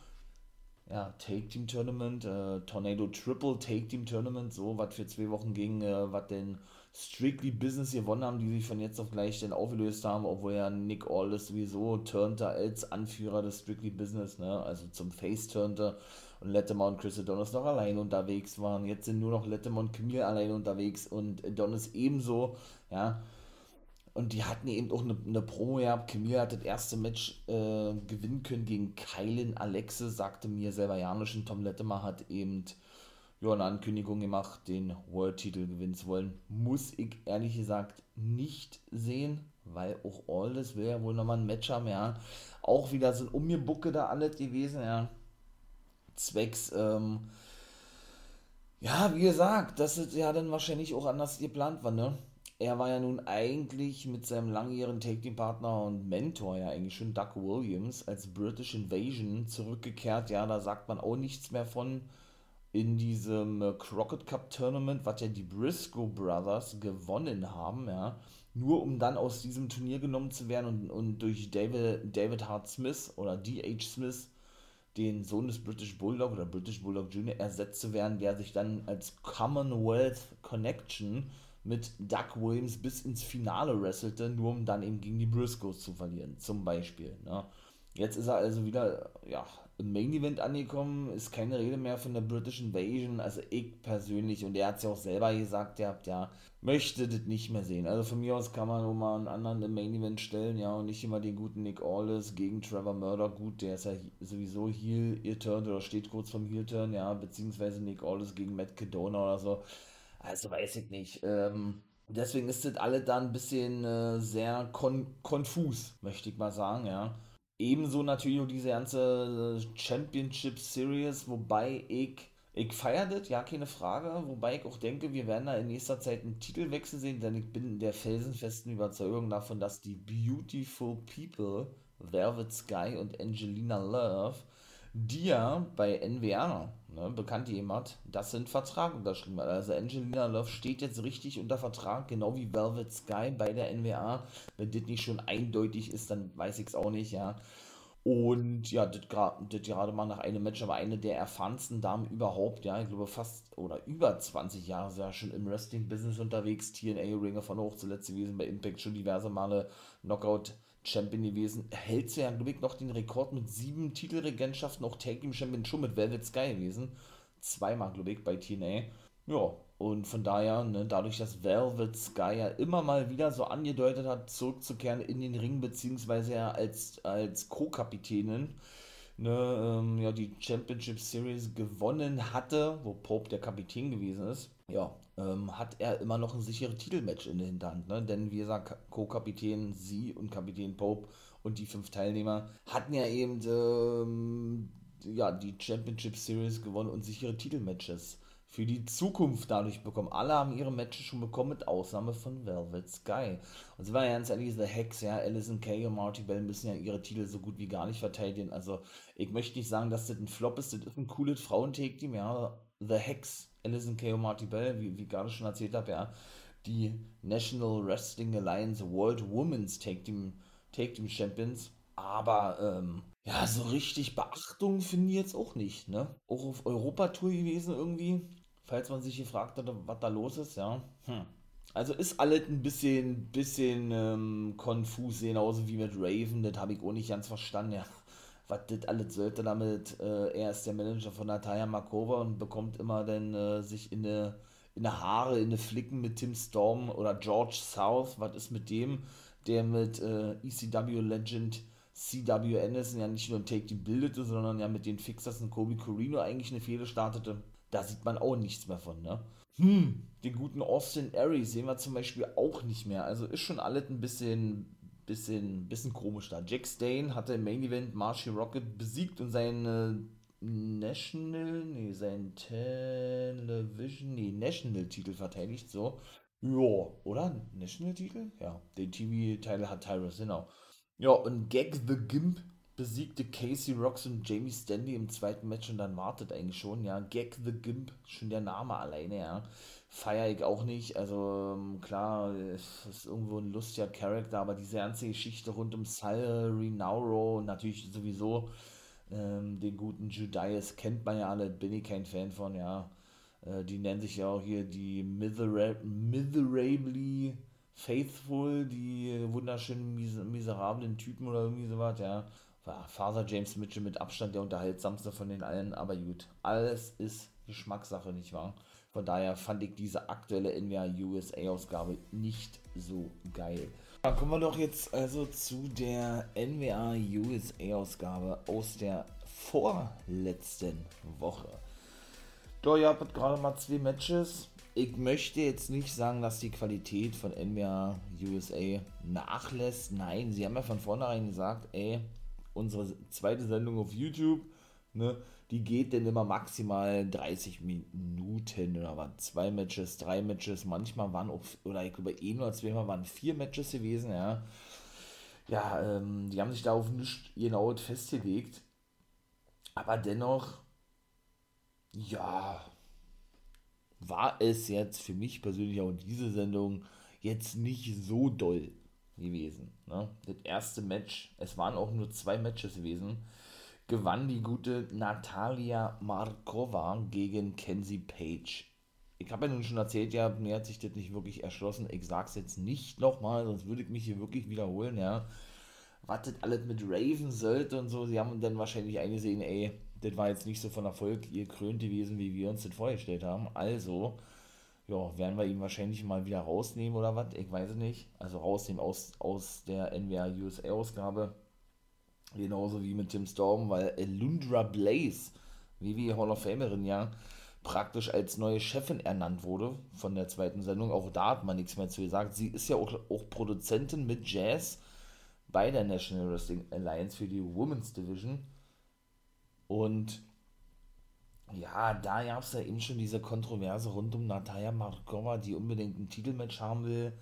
ja, Take Team Tournament, äh, Tornado Triple Take Team Tournament, so was für zwei Wochen ging, äh, was denn Strictly Business gewonnen haben, die sich von jetzt auf gleich dann aufgelöst haben, obwohl ja Nick Aldis sowieso turnte als Anführer des Strictly Business, ne, also zum Face turnte und Letterman und Chris Adonis noch allein unterwegs waren. Jetzt sind nur noch Letterman und Camille allein unterwegs und Adonis ebenso, ja. Und die hatten eben auch eine, eine Promo gehabt. Camille hat das erste Match äh, gewinnen können gegen Kylan Alexe, sagte mir selber Janisch und Tom Lettemer hat eben ja, eine Ankündigung gemacht, den World-Titel gewinnen zu wollen. Muss ich ehrlich gesagt nicht sehen, weil auch Aldis will ja wohl nochmal ein Match haben, ja. Auch wieder so ein Umgebucke da alles gewesen, ja. Zwecks, ähm, ja, wie gesagt, das ist ja dann wahrscheinlich auch anders geplant war, ne? Er war ja nun eigentlich mit seinem langjährigen Take-Team-Partner und Mentor ja eigentlich schon Doug Williams als British Invasion zurückgekehrt. Ja, da sagt man auch nichts mehr von in diesem äh, Crockett Cup Tournament, was ja die Briscoe Brothers gewonnen haben, ja, nur um dann aus diesem Turnier genommen zu werden und, und durch David, David Hart Smith oder D.H. Smith, den Sohn des British Bulldog oder British Bulldog Jr., ersetzt zu werden, der sich dann als Commonwealth Connection mit Doug Williams bis ins Finale wrestelte, nur um dann eben gegen die Briscoes zu verlieren, zum Beispiel. Ne? Jetzt ist er also wieder, ja, im Main Event angekommen, ist keine Rede mehr von der British Invasion, also ich persönlich, und er hat es ja auch selber gesagt, ihr habt ja, möchte das nicht mehr sehen. Also von mir aus kann man nur mal einen anderen im Main Event stellen, ja, und nicht immer den guten Nick Aldis gegen Trevor Murdoch, gut, der ist ja sowieso Heel Turn oder steht kurz vom Heel Turn, ja, beziehungsweise Nick Aldis gegen Matt Cadona oder so, also weiß ich nicht, ähm, Deswegen ist das alle da ein bisschen äh, sehr kon konfus, möchte ich mal sagen, ja. Ebenso natürlich auch diese ganze äh, Championship Series, wobei ich, ich feiere das, ja, keine Frage, wobei ich auch denke, wir werden da in nächster Zeit einen Titelwechsel sehen, denn ich bin der felsenfesten Überzeugung davon, dass die Beautiful People, Velvet Sky und Angelina Love, die ja bei NWA ne, bekannt jemand, das sind Vertrag unterschrieben hat. Also Angelina Love steht jetzt richtig unter Vertrag, genau wie Velvet Sky bei der NWA. Wenn das nicht schon eindeutig ist, dann weiß ich es auch nicht, ja. Und ja, das gerade mal nach einem Match, aber eine der erfahrensten Damen überhaupt, ja, ich glaube fast oder über 20 Jahre ist ja schon im Wrestling-Business unterwegs, TNA-Ringer von hoch zuletzt gewesen, bei Impact schon diverse Male Knockout Champion gewesen, hält sie ja, ich, noch den Rekord mit sieben Titelregentschaften, auch Tag Team Champion schon mit Velvet Sky gewesen. Zweimal, glaube ich, bei TNA. Ja, und von daher, ne, dadurch, dass Velvet Sky ja immer mal wieder so angedeutet hat, zurückzukehren in den Ring, beziehungsweise ja als, als Co-Kapitänin, ne, ähm, ja, die Championship Series gewonnen hatte, wo Pope der Kapitän gewesen ist, ja, ähm, hat er immer noch ein sicheres Titelmatch in der Hinterhand. Ne? Denn wie gesagt, Co-Kapitän sie und Kapitän Pope und die fünf Teilnehmer hatten ja eben ähm, ja, die Championship Series gewonnen und sichere Titelmatches für die Zukunft dadurch bekommen. Alle haben ihre Matches schon bekommen, mit Ausnahme von Velvet Sky. Und sie war ja ganz ehrlich, The Hex, ja, Alison Kay und Marty Bell müssen ja ihre Titel so gut wie gar nicht verteidigen. Also, ich möchte nicht sagen, dass das ein Flop ist, das ist ein cooles Frauentake-Team, ja. The Hex, Alison Kay und Marty Bell, wie, wie gerade schon erzählt habe, ja, die National Wrestling Alliance World Women's Take Team, Take Team Champions. Aber, ähm, ja, so richtig Beachtung finde ich jetzt auch nicht, ne? Auch auf Europatour gewesen irgendwie falls man sich gefragt hat, was da los ist, ja. Hm. Also ist alles ein bisschen, bisschen ähm, konfus, genauso wie mit Raven, das habe ich auch nicht ganz verstanden, ja. Was das alles sollte damit, äh, er ist der Manager von Natalia Markova und bekommt immer dann äh, sich in eine, in eine Haare, in eine Flicken mit Tim Storm oder George South, was ist mit dem, der mit äh, ECW Legend CW Anderson ja nicht nur ein Take Team bildete, sondern ja mit den Fixers und Kobe Corino eigentlich eine Fehde startete da sieht man auch nichts mehr von, ne? Hm, den guten Austin Aries sehen wir zum Beispiel auch nicht mehr. Also ist schon alles ein bisschen, bisschen, bisschen komisch da. Jack Stain hatte im Main Event Marshy Rocket besiegt und seine National, nee, sein Television, nee, National-Titel verteidigt, so. Ja, oder? National-Titel? Ja, den TV-Titel hat Tyrus, genau. Ja, und Gag the Gimp besiegte Casey Rocks und Jamie Stanley im zweiten Match und dann wartet eigentlich schon, ja. Gag the Gimp, schon der Name alleine, ja. Feier ich auch nicht, also ähm, klar, es ist irgendwo ein lustiger Charakter, aber diese ganze Geschichte rund um Sal Rinauro und natürlich sowieso ähm, den guten Judas kennt man ja alle, bin ich kein Fan von, ja. Äh, die nennen sich ja auch hier die Misera Miserably Faithful, die wunderschönen, mis miserablen Typen oder irgendwie sowas, ja war Father James Mitchell mit Abstand der unterhaltsamste von den allen, aber gut, alles ist Geschmackssache, nicht wahr? Von daher fand ich diese aktuelle NWA USA Ausgabe nicht so geil. Dann kommen wir doch jetzt also zu der NWA USA Ausgabe aus der vorletzten Woche. Da ihr habt gerade mal zwei Matches. Ich möchte jetzt nicht sagen, dass die Qualität von NWA USA nachlässt. Nein, sie haben ja von vornherein gesagt, ey, unsere zweite Sendung auf YouTube, ne, die geht denn immer maximal 30 Minuten oder was? Zwei Matches, drei Matches, manchmal waren auch, oder ich glaube, ein oder zweimal waren vier Matches gewesen, ja. Ja, ähm, die haben sich da auf nichts genau festgelegt. Aber dennoch, ja, war es jetzt für mich persönlich auch diese Sendung jetzt nicht so doll gewesen. Ne? Das erste Match, es waren auch nur zwei Matches gewesen, gewann die gute Natalia Markova gegen Kenzie Page. Ich habe ja nun schon erzählt, ja, mir hat sich das nicht wirklich erschlossen. Ich sag's jetzt nicht nochmal, sonst würde ich mich hier wirklich wiederholen, ja. Was das alles mit Raven sollte und so, sie haben dann wahrscheinlich eingesehen, ey, das war jetzt nicht so von Erfolg ihr krönt gewesen, wie wir uns das vorgestellt haben. Also, ja, werden wir ihn wahrscheinlich mal wieder rausnehmen oder was, ich weiß es nicht. Also rausnehmen aus, aus der NWA USA Ausgabe. Genauso wie mit Tim Storm, weil Lundra Blaze, WWE Hall of Famerin, ja, praktisch als neue Chefin ernannt wurde von der zweiten Sendung. Auch da hat man nichts mehr zu gesagt. Sie ist ja auch, auch Produzentin mit Jazz bei der National Wrestling Alliance für die Women's Division. Und ja, da gab es ja eben schon diese Kontroverse rund um Natalia Markova, die unbedingt ein Titelmatch haben will.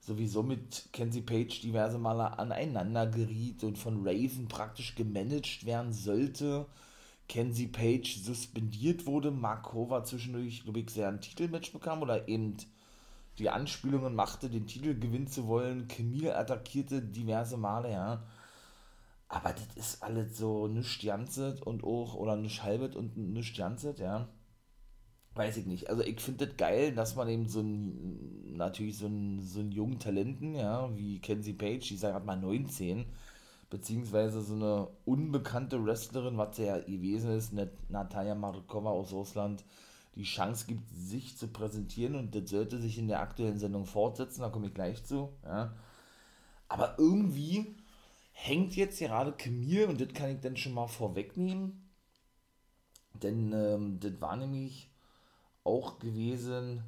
Sowieso mit Kenzie Page diverse Male aneinander geriet und von Raven praktisch gemanagt werden sollte. Kenzie Page suspendiert wurde, Markova zwischendurch, glaube ich, sehr ein Titelmatch bekam oder eben die Anspielungen machte, den Titel gewinnen zu wollen. Camille attackierte diverse Male, ja. Aber das ist alles so nichts Janzet und auch, oder nichts halbet und nichts Janzet, ja. Weiß ich nicht. Also ich finde das geil, dass man eben so ein, natürlich so einen so einen jungen Talenten, ja, wie Kenzie Page, die gerade mal 19, beziehungsweise so eine unbekannte Wrestlerin, was sie ja gewesen ist, Natalia Markova aus Russland, die Chance gibt, sich zu präsentieren und das sollte sich in der aktuellen Sendung fortsetzen, da komme ich gleich zu, ja. Aber irgendwie hängt jetzt gerade Camille, und das kann ich dann schon mal vorwegnehmen, denn ähm, das war nämlich auch gewesen,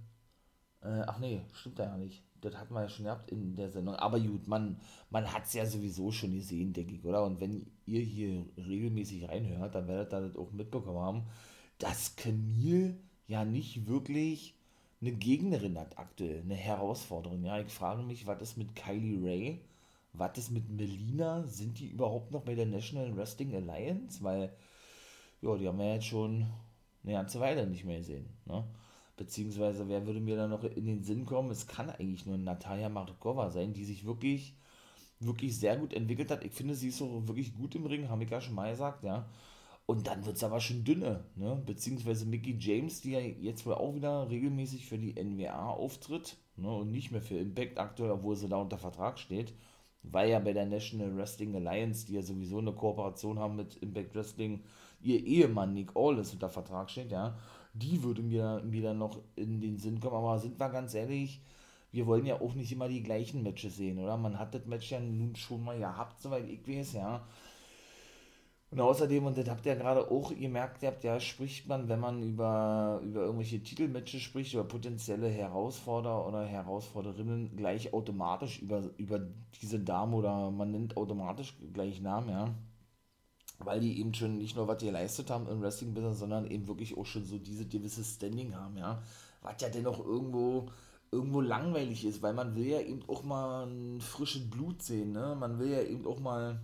äh, ach nee, stimmt ja nicht, das hatten wir ja schon gehabt in der Sendung, aber gut, man, man hat es ja sowieso schon gesehen, denke ich, oder? Und wenn ihr hier regelmäßig reinhört, dann werdet ihr das auch mitbekommen haben, dass Camille ja nicht wirklich eine Gegnerin hat aktuell, eine Herausforderung. Ja, ich frage mich, was ist mit Kylie Ray? Was ist mit Melina? Sind die überhaupt noch bei der National Wrestling Alliance? Weil, ja, die haben wir jetzt schon eine ganze Weile nicht mehr gesehen. Ne? Beziehungsweise, wer würde mir da noch in den Sinn kommen? Es kann eigentlich nur Natalia Markova sein, die sich wirklich, wirklich sehr gut entwickelt hat. Ich finde, sie ist so wirklich gut im Ring, haben wir ja schon mal gesagt, ja. Und dann wird es aber schon dünne, ne? Beziehungsweise Mickey James, die ja jetzt wohl auch wieder regelmäßig für die NWA auftritt, ne? Und nicht mehr für Impact aktuell, obwohl sie da unter Vertrag steht weil ja bei der National Wrestling Alliance, die ja sowieso eine Kooperation haben mit Impact Wrestling, ihr Ehemann Nick Aldis unter Vertrag steht, ja, die würde mir wieder noch in den Sinn kommen. Aber sind wir ganz ehrlich, wir wollen ja auch nicht immer die gleichen Matches sehen, oder? Man hat das Match ja nun schon mal gehabt, soweit ich weiß, ja. Und außerdem, und das habt ihr gerade auch gemerkt, habt ja, spricht man, wenn man über, über irgendwelche Titelmatches spricht, über potenzielle Herausforderer oder Herausforderinnen, gleich automatisch über, über diese Dame oder man nennt automatisch gleich Namen, ja. weil die eben schon nicht nur was geleistet haben im Wrestling-Business, sondern eben wirklich auch schon so diese gewisse Standing haben, ja. Was ja dennoch irgendwo, irgendwo langweilig ist, weil man will ja eben auch mal frisches Blut sehen, ne? Man will ja eben auch mal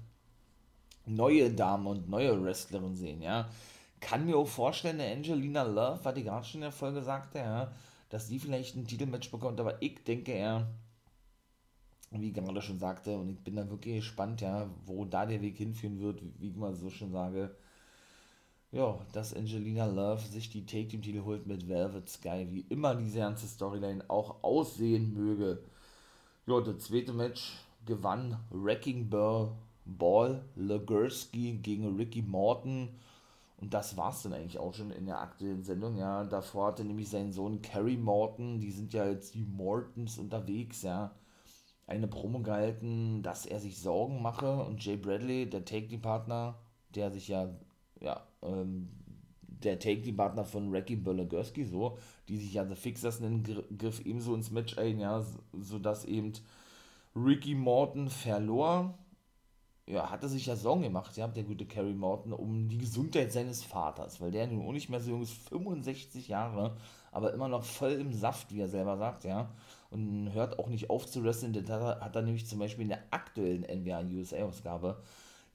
neue Damen und neue Wrestlerinnen sehen, ja. Kann mir auch vorstellen, der Angelina Love, was ich gerade schon in der Folge sagte, ja, dass die vielleicht ein Titelmatch bekommt, aber ich denke eher, wie gerade schon sagte, und ich bin da wirklich gespannt, ja, wo da der Weg hinführen wird, wie ich mal so schon sage, ja, dass Angelina Love sich die Take-Team-Titel holt mit Velvet Sky, wie immer diese ganze Storyline auch aussehen möge. Ja, das zweite Match gewann Wrecking Ball, Ball Legursky gegen Ricky Morton. Und das war es dann eigentlich auch schon in der aktuellen Sendung. Ja, davor hatte nämlich sein Sohn Kerry Morton, die sind ja jetzt die Mortons unterwegs, ja, eine Promo gehalten, dass er sich Sorgen mache und Jay Bradley, der Take-Team-Partner, der sich ja, ja, ähm, der Take-Team-Partner von Recky Böllegurski, so, die sich ja The Fixers nennen, griff ebenso ins Match ein, ja, sodass eben Ricky Morton verlor, ja, hatte sich ja Sorgen gemacht, ja, der gute Kerry Morton, um die Gesundheit seines Vaters, weil der nun auch nicht mehr so jung ist, 65 Jahre, aber immer noch voll im Saft, wie er selber sagt, ja, und hört auch nicht auf zu wresteln, das hat er nämlich zum Beispiel in der aktuellen NWA USA-Ausgabe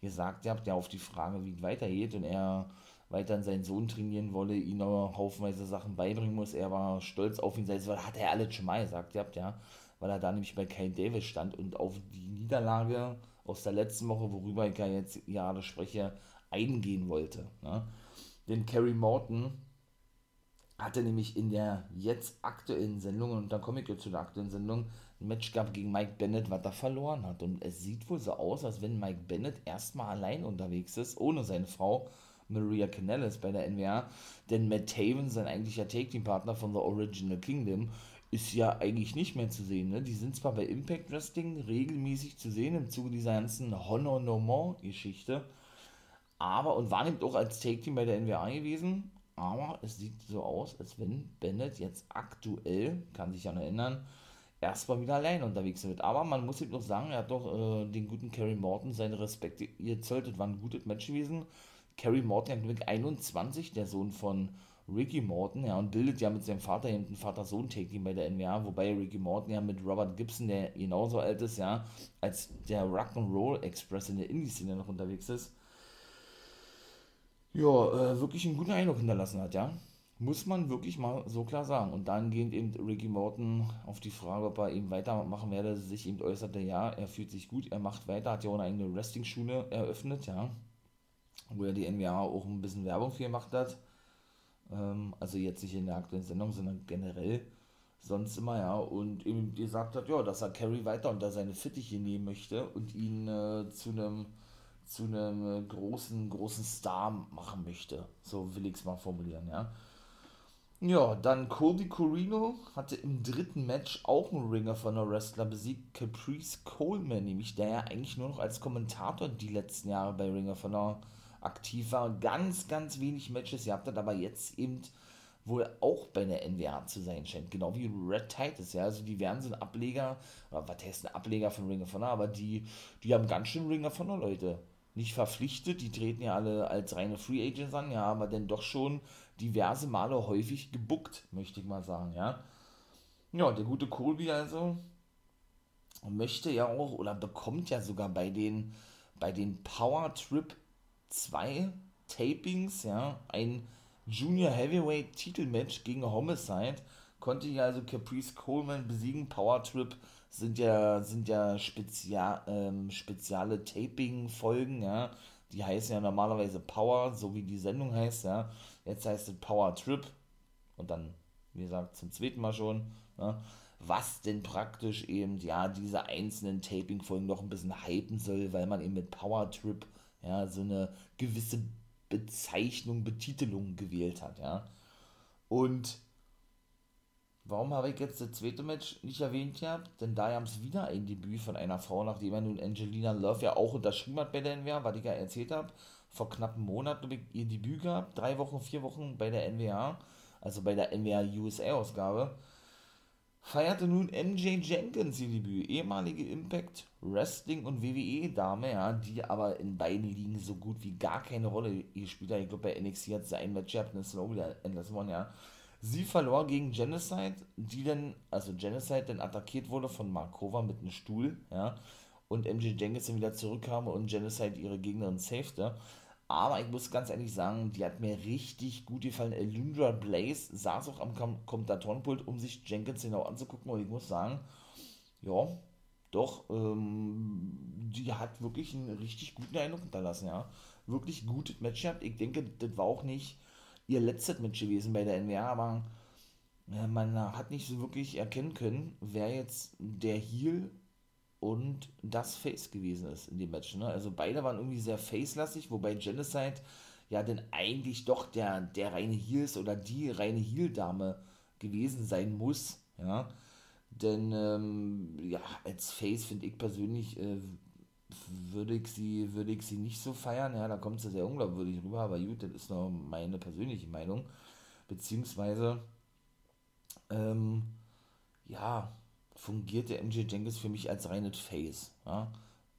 gesagt, ja, der auf die Frage, wie es weitergeht und er weiter seinen Sohn trainieren wolle, ihn noch haufenweise Sachen beibringen muss, er war stolz auf ihn selbst, hat er alles schon mal gesagt, ja, weil er da nämlich bei Kane Davis stand und auf die Niederlage aus der letzten Woche, worüber ich ja jetzt gerade spreche, eingehen wollte. Ne? Denn Kerry Morton hatte nämlich in der jetzt aktuellen Sendung, und dann komme ich jetzt zu der aktuellen Sendung, ein Match gehabt gegen Mike Bennett, was er verloren hat. Und es sieht wohl so aus, als wenn Mike Bennett erstmal allein unterwegs ist, ohne seine Frau Maria Canellis bei der NWA. Denn Matt Taven, sein eigentlicher Take-Team-Partner von The Original Kingdom, ist ja eigentlich nicht mehr zu sehen. Ne? Die sind zwar bei Impact Wrestling regelmäßig zu sehen im Zuge dieser ganzen Honor No More Geschichte, aber und waren eben auch als Take-Team bei der NWA gewesen, aber es sieht so aus, als wenn Bennett jetzt aktuell, kann sich ja noch erinnern, erstmal wieder allein unterwegs wird. Aber man muss eben doch sagen, er hat doch äh, den guten Kerry Morton seine Respekte gezollt. Das war ein gutes Match gewesen. Kerry Morton, ja, 21, der Sohn von Ricky Morton, ja, und bildet ja mit seinem Vater eben ein Vater-Sohn-Take-Team bei der NWA, wobei Ricky Morton ja mit Robert Gibson, der genauso alt ist, ja, als der Rock'n'Roll Express in der Indie-Szene noch unterwegs ist, ja, äh, wirklich einen guten Eindruck hinterlassen hat, ja. Muss man wirklich mal so klar sagen. Und dann geht eben Ricky Morton auf die Frage, ob er eben weitermachen werde, sich eben äußerte, ja, er fühlt sich gut, er macht weiter, hat ja auch eine eigene Wrestling-Schule eröffnet, ja, wo er die NWA auch ein bisschen Werbung für gemacht hat ähm, also jetzt nicht in der aktuellen Sendung, sondern generell sonst immer, ja. Und ihm gesagt hat, ja, dass er Carrie weiter unter seine Fittiche nehmen möchte und ihn äh, zu einem zu einem äh, großen, großen Star machen möchte. So will ich es mal formulieren, ja. Ja, dann Cody Corino hatte im dritten Match auch einen Ringer von der Wrestler besiegt, Caprice Coleman, nämlich der ja eigentlich nur noch als Kommentator die letzten Jahre bei Ringer von der aktiv war. Ganz, ganz wenig Matches Ihr habt das, aber jetzt eben wohl auch bei der NWA zu sein scheint. Genau wie Red Titus, ja. Also die werden so ein Ableger, oder was heißt ein Ableger von Ring of Honor, aber die, die haben ganz schön Ring of Honor, Leute. Nicht verpflichtet, die treten ja alle als reine Free Agents an, ja, aber dann doch schon diverse Male häufig gebuckt, möchte ich mal sagen, ja. Ja, der gute Colby also möchte ja auch oder bekommt ja sogar bei den bei den Power Trip zwei Tapings, ja, ein Junior Heavyweight Titelmatch gegen Homicide, konnte hier also Caprice Coleman besiegen. Power Trip sind ja, sind ja Spezial, ähm, spezielle Taping-Folgen, ja. Die heißen ja normalerweise Power, so wie die Sendung heißt, ja. Jetzt heißt es Power Trip und dann, wie gesagt, zum zweiten Mal schon, ja. Was denn praktisch eben, ja, diese einzelnen Taping-Folgen noch ein bisschen hypen soll, weil man eben mit Power Trip ja, so eine gewisse Bezeichnung, Betitelung gewählt hat, ja. Und warum habe ich jetzt das zweite Match nicht erwähnt gehabt? Denn da haben es wieder ein Debüt von einer Frau, nachdem er nun Angelina Love ja auch unterschrieben hat bei der NWA, was ich ja erzählt habe. Vor knapp einem Monat habe ich ihr Debüt gehabt, drei Wochen, vier Wochen bei der NWA, also bei der NWA USA-Ausgabe feierte nun MJ Jenkins ihr Debüt, ehemalige Impact Wrestling und WWE Dame, ja, die aber in beiden Ligen so gut wie gar keine Rolle gespielt hat. Ich glaube, bei NXT hat sie ein Match gehabt, das ist wieder Endless One, ja. Sie verlor gegen Genocide, die dann, also Genocide dann attackiert wurde von Markova mit einem Stuhl, ja, und MJ Jenkins dann wieder zurückkam und Genocide ihre Gegnerin safete. Aber ich muss ganz ehrlich sagen, die hat mir richtig gut gefallen. Elundra Blaze saß auch am Kom Kommentatorenpult, um sich Jenkins genau anzugucken. Und ich muss sagen, ja, doch, ähm, die hat wirklich einen richtig guten Eindruck hinterlassen, ja. Wirklich gutes Match gehabt. Ich denke, das war auch nicht ihr letztes Match gewesen bei der NWA, aber ja, man hat nicht so wirklich erkennen können, wer jetzt der Heel und das Face gewesen ist in dem Match. Ne? Also beide waren irgendwie sehr face-lastig, wobei Genocide ja dann eigentlich doch der, der reine Heel ist oder die reine Heel-Dame gewesen sein muss. Ja? Denn ähm, ja, als Face finde ich persönlich äh, würde ich sie ich sie nicht so feiern. Ja, da kommt sie sehr unglaubwürdig rüber, aber gut, das ist nur meine persönliche Meinung. Beziehungsweise ähm, ja, fungiert der MJ Jenkins für mich als reines Face. Ja?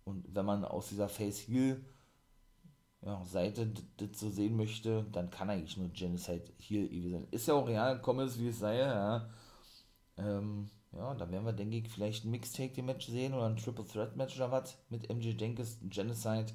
Und wenn man aus dieser Face-Heel ja, Seite das so sehen möchte, dann kann eigentlich nur Genocide Heel Evil sein. Ist ja auch real, komme es wie es sei, ja. Ähm, ja, da werden wir, denke ich, vielleicht ein Mixtape-Match sehen oder ein Triple Threat Match oder was mit MJ Jenkins, Genocide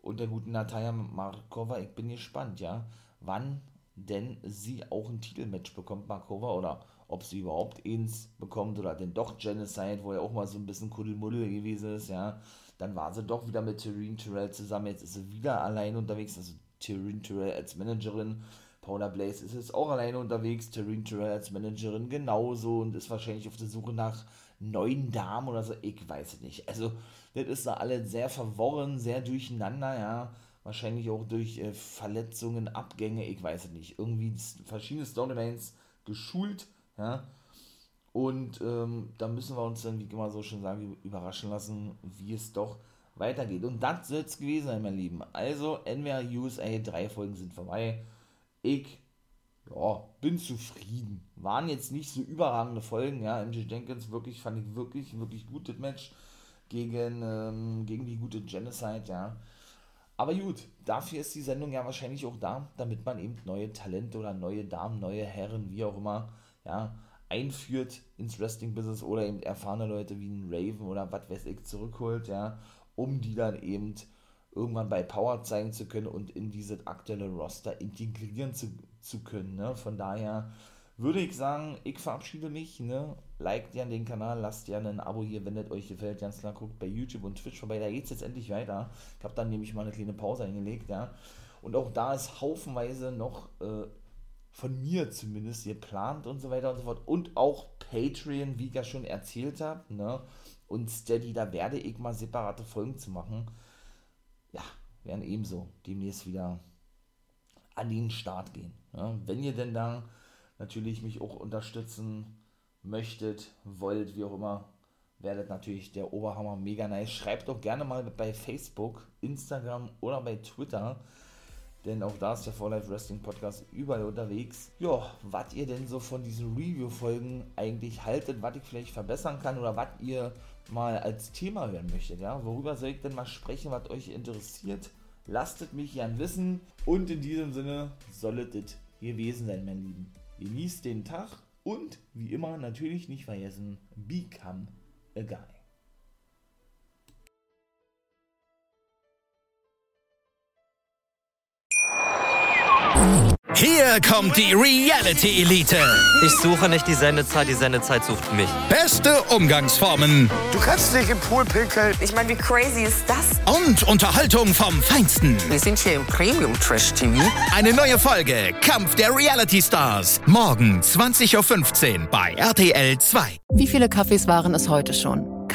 und der guten Natalia Markova. Ich bin gespannt, ja, wann denn sie auch ein Titelmatch bekommt, Markova, oder ob sie überhaupt eins bekommt oder denn doch Genocide, wo ja auch mal so ein bisschen Kuddelmuddel gewesen ist, ja. Dann war sie doch wieder mit Tyreen Terrell zusammen, jetzt ist sie wieder allein unterwegs, also Tyreen Terrell als Managerin, Paula Blaze ist jetzt auch alleine unterwegs, Tyreen Terrell als Managerin genauso und ist wahrscheinlich auf der Suche nach neuen Damen oder so, ich weiß es nicht. Also, das ist da alles sehr verworren, sehr durcheinander, ja. Wahrscheinlich auch durch äh, Verletzungen, Abgänge, ich weiß es nicht. Irgendwie verschiedene Storylines geschult ja? Und ähm, da müssen wir uns dann, wie immer so schön sage, überraschen lassen, wie es doch weitergeht. Und das soll es gewesen sein, mein Lieben. Also, NWA USA, drei Folgen sind vorbei. Ich, ja, bin zufrieden. Waren jetzt nicht so überragende Folgen, ja. MJ Jenkins wirklich, fand ich wirklich, wirklich gutes Match gegen, ähm, gegen die gute Genocide, ja. Aber gut, dafür ist die Sendung ja wahrscheinlich auch da, damit man eben neue Talente oder neue Damen, neue Herren, wie auch immer, ja, einführt ins Wrestling-Business oder eben erfahrene Leute wie ein Raven oder was weiß ich zurückholt, ja, um die dann eben irgendwann bei Power zeigen zu können und in dieses aktuelle Roster integrieren zu, zu können. Ne? Von daher würde ich sagen, ich verabschiede mich. Ne? Liked gerne den Kanal, lasst gerne ein Abo hier, wenn es euch gefällt. Ganz klar, guckt bei YouTube und Twitch vorbei. Da geht es jetzt endlich weiter. Ich habe dann nämlich mal eine kleine Pause eingelegt. Ja? Und auch da ist haufenweise noch äh, von mir zumindest geplant und so weiter und so fort. Und auch Patreon, wie ich ja schon erzählt habe, ne? Und Steady, da werde ich mal separate Folgen zu machen. Ja, werden ebenso demnächst wieder an den Start gehen. Ne? Wenn ihr denn da natürlich mich auch unterstützen möchtet, wollt, wie auch immer, werdet natürlich der Oberhammer mega nice. Schreibt doch gerne mal bei Facebook, Instagram oder bei Twitter denn auch da ist der For Life Wrestling Podcast überall unterwegs. Ja, was ihr denn so von diesen Review-Folgen eigentlich haltet, was ich vielleicht verbessern kann oder was ihr mal als Thema hören möchtet, ja? Worüber soll ich denn mal sprechen, was euch interessiert? Lasst mich gern wissen und in diesem Sinne soll es gewesen sein, mein Lieben. Genießt den Tag und wie immer natürlich nicht vergessen, become a guy. Hier kommt die Reality Elite. Ich suche nicht die Sendezeit, die Sendezeit sucht mich. Beste Umgangsformen Du kannst dich im Pool pinkeln. Ich meine, wie crazy ist das? und Unterhaltung vom Feinsten. Wir sind hier im Premium Trash TV. Eine neue Folge Kampf der Reality Stars. Morgen 20.15 Uhr bei RTL 2. Wie viele Kaffees waren es heute schon?